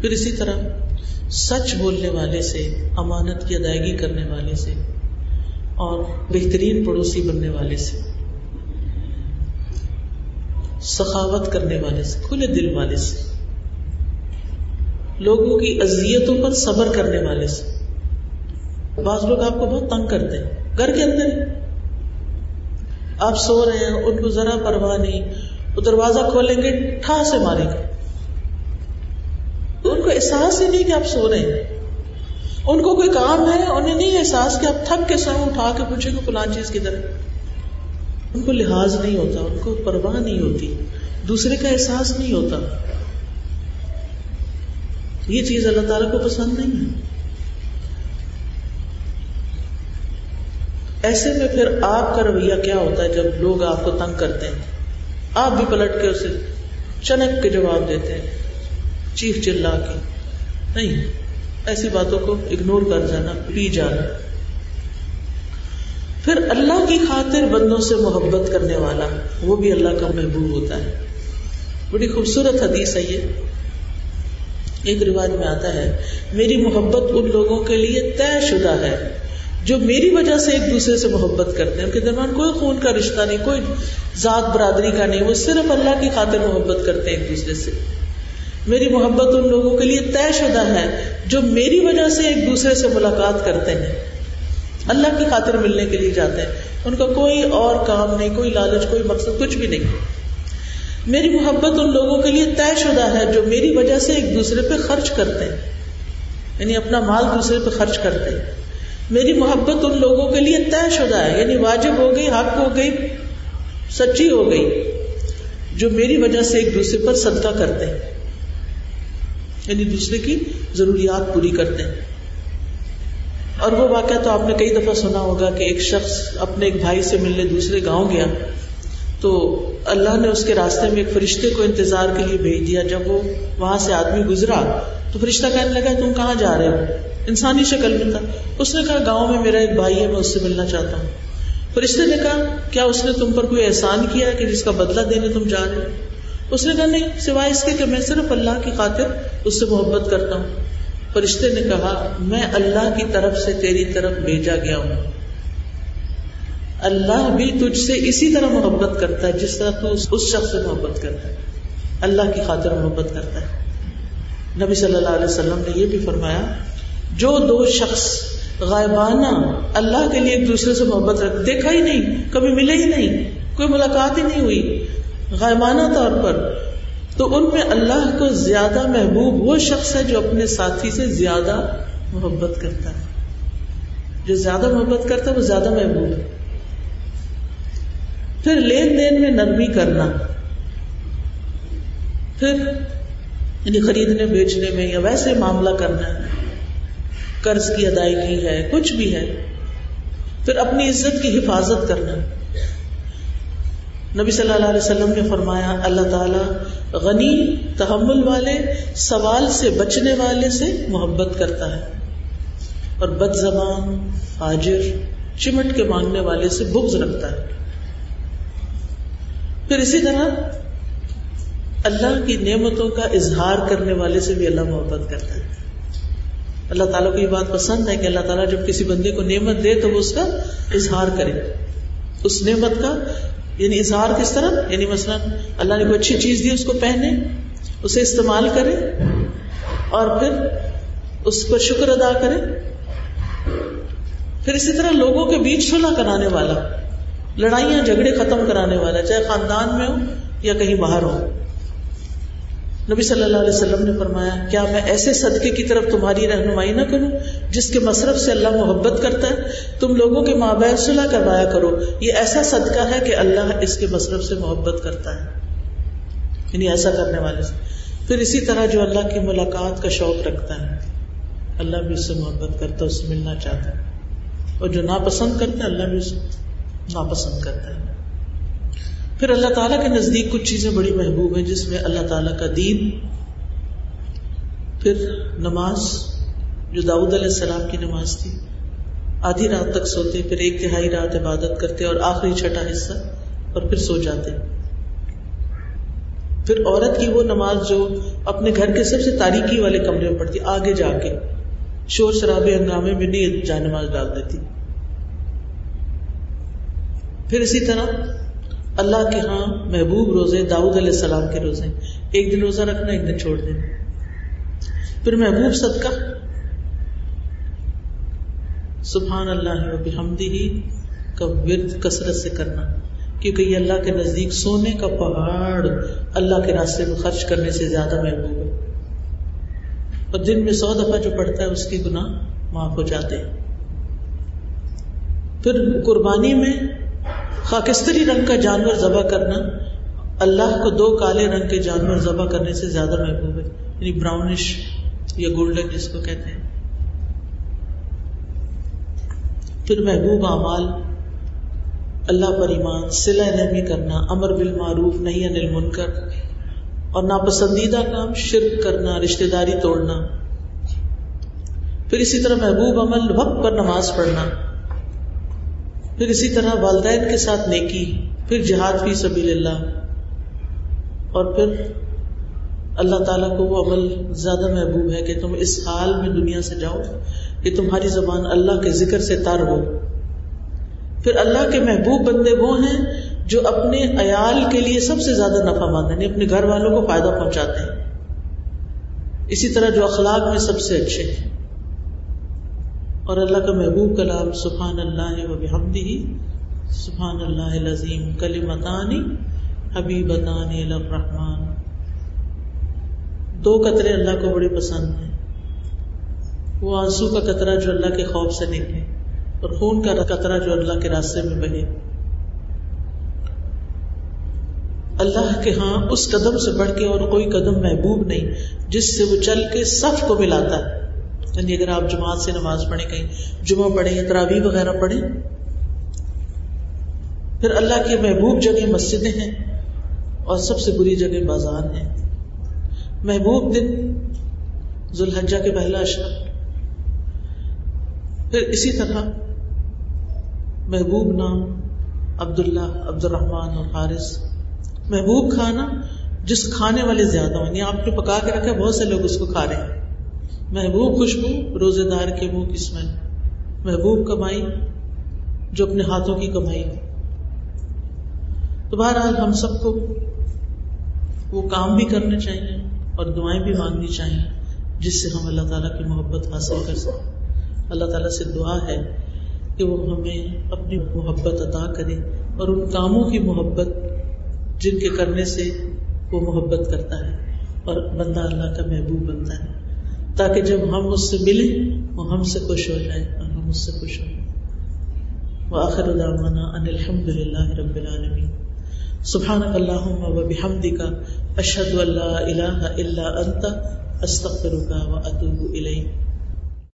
S1: پھر اسی طرح سچ بولنے والے سے، امانت کی ادائیگی کرنے والے سے اور بہترین پڑوسی بننے والے سے، سخاوت کرنے والے سے، کھلے دل والے سے، لوگوں کی اذیتوں پر صبر کرنے والے سے۔ بعض لوگ آپ کو بہت تنگ کرتے ہیں، گھر کے اندر آپ سو رہے ہیں، ان کو ذرا پرواہ نہیں۔ وہ دروازہ کھولیں گے ٹھا سے ماریں گے۔ ان کو احساس ہی نہیں کہ آپ سو رہے ہیں۔ ان کو کوئی کام ہے، انہیں نہیں احساس کہ آپ تھک کے سو اٹھا کے پوچھیں گے فلان چیز کی طرح ان کو لحاظ نہیں ہوتا، ان کو پرواہ نہیں ہوتی۔ دوسرے کا احساس نہیں ہوتا۔ یہ چیز اللہ تعالیٰ کو پسند نہیں ہے۔ ایسے میں پھر آپ کا رویہ کیا ہوتا ہے جب لوگ آپ کو تنگ کرتے ہیں؟ آپ بھی پلٹ کے اسے چنک کے جواب دیتے ہیں، چیخ چلا کے۔ نہیں، ایسی باتوں کو اگنور کر جانا، پی جانا۔ پھر اللہ کی خاطر بندوں سے محبت کرنے والا، وہ بھی اللہ کا محبوب ہوتا ہے۔ بڑی خوبصورت حدیث ہے یہ۔ ایک رواج میں آتا ہے، میری محبت ان لوگوں کے لیے طے شدہ ہے۔ جو میری وجہ سے ایک دوسرے سے محبت کرتے ہیں، ان کے درمیان کوئی خون کا رشتہ نہیں، کوئی ذات برادری کا نہیں، وہ صرف اللہ کی خاطر محبت کرتے ہیں ایک دوسرے سے۔ میری محبت ان لوگوں کے لیے طے شدہ ہے جو میری وجہ سے ایک دوسرے سے ملاقات کرتے ہیں۔ اللہ کی خاطر ملنے کے لیے جاتے ہیں۔ ان کا کوئی اور کام نہیں، کوئی لالچ، کوئی مقصد، کچھ بھی نہیں۔ میری محبت ان لوگوں کے لیے طے شدہ ہے جو میری وجہ سے ایک دوسرے پہ خرچ کرتے ہیں۔ یعنی اپنا مال دوسرے پہ خرچ کرتے ہیں۔ میری محبت ان لوگوں کے لیے طے شدہ ہے یعنی واجب ہو گئی، حق ہو گئی، سچی ہو گئی، جو میری وجہ سے ایک دوسرے پر صدقہ کرتے ہیں۔ یعنی دوسرے کی ضروریات پوری کرتے ہیں۔ اور وہ واقعہ تو آپ نے کئی دفعہ سنا ہوگا کہ ایک شخص اپنے ایک بھائی سے ملنے دوسرے گاؤں گیا، تو اللہ نے اس کے راستے میں ایک فرشتے کو انتظار کے لیے بھیج دیا۔ جب وہ وہاں سے آدمی گزرا، تو فرشتہ کہنے لگا، تم کہاں جا رہے ہو؟ انسانی شکل میں تھا۔ اس نے کہا، گاؤں میں میرا ایک بھائی ہے، میں اس سے ملنا چاہتا ہوں۔ فرشتے نے کہا، کیا اس نے تم پر کوئی احسان کیا کہ جس کا بدلہ دینے تم جا رہے ہو؟ اس نے کہا، نہیں، سوائے اس کے کہ میں صرف اللہ کی خاطر اس سے محبت کرتا ہوں۔ فرشتے نے کہا، میں اللہ کی طرف سے تیری طرف بھیجا گیا ہوں۔ اللہ بھی تجھ سے اسی طرح محبت کرتا ہے، جس طرح تو اس شخص سے محبت کرتا ہے۔ اللہ کی خاطر محبت کرتا ہے۔ نبی صلی اللہ علیہ وسلم نے یہ بھی فرمایا جو دو شخص غائبانہ اللہ کے لیے ایک دوسرے سے محبت رکھ دیکھا ہی نہیں، کبھی ملے ہی نہیں، کوئی ملاقات ہی نہیں ہوئی۔ غائبانہ طور پر۔ تو ان میں اللہ کو زیادہ محبوب وہ شخص ہے جو اپنے ساتھی سے زیادہ محبت کرتا ہے۔ جو زیادہ محبت کرتا ہے، وہ زیادہ محبوب ہے۔ پھر لین دین میں نرمی کرنا۔ پھر یعنی خریدنے، بیچنے میں یا ویسے معاملہ کرنا۔ ہے قرض کی ادائیگی ہے، کچھ بھی ہے، پھر اپنی عزت کی حفاظت کرنا۔ نبی صلی اللہ علیہ وسلم نے فرمایا، اللہ تعالیٰ غنی، تحمل والے، سوال سے بچنے والے سے محبت کرتا ہے۔ اور بد زبان حاجر چمٹ کے مانگنے والے سے بغض رکھتا ہے۔ پھر اسی طرح اللہ کی نعمتوں کا اظہار کرنے والے سے بھی اللہ محبت کرتا ہے۔ اللہ تعالیٰ کو یہ بات پسند ہے کہ اللہ تعالیٰ جب کسی بندے کو نعمت دے تو وہ اس کا اظہار کرے۔ اس نعمت کا یعنی اظہار کس طرح؟ یعنی مثلا اللہ نے کوئی اچھی چیز دی، اس کو پہنے، اسے استعمال کرے اور پھر اس پر شکر ادا کرے۔ پھر اسی طرح لوگوں کے بیچ صلح کرانے والا، لڑائیاں جھگڑے ختم کرانے والا، چاہے خاندان میں ہو یا کہیں باہر ہو۔ نبی صلی اللہ علیہ وسلم نے فرمایا، کیا میں ایسے صدقے کی طرف تمہاری رہنمائی نہ کروں جس کے مصرف سے اللہ محبت کرتا ہے؟ تم لوگوں کے مابین صلح کروایا کرو۔ یہ ایسا صدقہ ہے کہ اللہ اس کے مصرف سے محبت کرتا ہے۔ یعنی ایسا کرنے والے سے۔ پھر اسی طرح جو اللہ کی ملاقات کا شوق رکھتا ہے، اللہ بھی اس سے محبت کرتا ہے، اس سے ملنا چاہتا ہے۔ اور جو ناپسند کرتا ہے، اللہ بھی اسے ناپسند کرتا ہے۔ پھر اللہ تعالیٰ کے نزدیک کچھ چیزیں بڑی محبوب ہیں جس میں اللہ تعالیٰ کا دین، پھر نماز، جو داؤد علیہ السلام کی نماز تھی۔ آدھی رات تک سوتے، پھر ایک تہائی رات عبادت کرتے اور آخری چھٹا حصہ اور پھر سو جاتے۔ پھر عورت کی وہ نماز جو اپنے گھر کے سب سے تاریخی والے کمرے میں پڑتی، آگے جا کے شور شرابے ہنگامے میں نہیں جا نماز ڈال دیتی۔ پھر اسی طرح اللہ کے ہاں محبوب روزے، داؤد علیہ السلام کے روزے۔ ایک دن روزہ رکھنا، ایک دن چھوڑ دینا۔ پھر محبوب صدقہ۔ سبحان اللہ بحمدی ہی کا ورد کثرت سے کرنا۔ کیونکہ یہ اللہ کے نزدیک سونے کا پہاڑ، اللہ کے راستے میں خرچ کرنے سے زیادہ محبوب ہے۔ اور دن میں سو دفعہ جو پڑتا ہے، اس کی گناہ معاف ہو جاتے ہیں۔ پھر قربانی میں خاکستری رنگ کا جانور ذبح کرنا، اللہ کو دو کالے رنگ کے جانور ذبح کرنے سے زیادہ محبوب ہے یعنی براؤنش یا گولڈن جس کو کہتے ہیں۔ پھر محبوب اعمال، اللہ پر ایمان سلا نرمی کرنا، امر بال معروف نہیں انل منکر اور ناپسندیدہ کام، شرک کرنا رشتے داری توڑنا۔ پھر اسی طرح محبوب عمل، وقت پر نماز پڑھنا۔ پھر اسی طرح والدین کے ساتھ نیکی، پھر جہاد فی سبیل اللہ، اور پھر اللہ تعالیٰ کو وہ عمل زیادہ محبوب ہے کہ تم اس حال میں دنیا سے جاؤ کہ تمہاری زبان اللہ کے ذکر سے تر ہو۔ پھر اللہ کے محبوب بندے وہ ہیں جو اپنے عیال کے لیے سب سے زیادہ نفع مند ہیں یعنی اپنے گھر والوں کو فائدہ پہنچاتے ہیں۔ اسی طرح جو اخلاق میں سب سے اچھے ہیں۔ اور اللہ کا محبوب کلام سبحان اللہ و بحمدہ سبحان اللہ العظیم کلمتانی حبیبتانی الرحمن دو قطرے اللہ کو بڑے پسند ہیں۔ وہ آنسو کا قطرہ جو اللہ کے خوف سے نکلے اور خون کا قطرہ جو اللہ کے راستے میں بہے۔ اللہ کے ہاں اس قدم سے بڑھ کے اور کوئی قدم محبوب نہیں، جس سے وہ چل کے صف کو ملاتا ہے۔ یعنی اگر آپ جماعت سے نماز پڑھیں کہیں جمعہ پڑھیں یا تراوی وغیرہ پڑھیں، پھر اللہ کی محبوب جگہ مسجدیں ہیں اور سب سے بری جگہ بازار ہیں۔ محبوب دن ذوالحجہ کے پہلا اشرف پھر اسی طرح محبوب نام عبداللہ عبد الرحمان اور حارث۔ محبوب کھانا جس کھانے والے زیادہ ہوں یعنی آپ نے پکا کے رکھا، بہت سے لوگ اس کو کھا رہے ہیں۔ محبوب خوشبو روزے دار کے منہ کی اسمل محبوب کمائی، جو اپنے ہاتھوں کی کمائی۔ تو بہرحال ہم سب کو وہ کام بھی کرنے چاہیے اور دعائیں بھی مانگنی چاہیے، جس سے ہم اللہ تعالیٰ کی محبت حاصل کر سکیں۔ اللہ تعالیٰ سے دعا ہے کہ وہ ہمیں اپنی محبت عطا کرے اور ان کاموں کی محبت جن کے کرنے سے وہ محبت کرتا ہے اور بندہ اللہ کا محبوب بنتا ہے۔ تاکہ جب ہم اس سے ملیں، وہ ہم سے خوش ہو جائے اور ہم اس سے خوش ہو جائیں۔ وآخر دعوانا ان الحمد للہ رب العالمین۔ سبحانک اللہم و بحمدک، اشہد ان لا الہ الا انت، استغفرک و اتوب الیک۔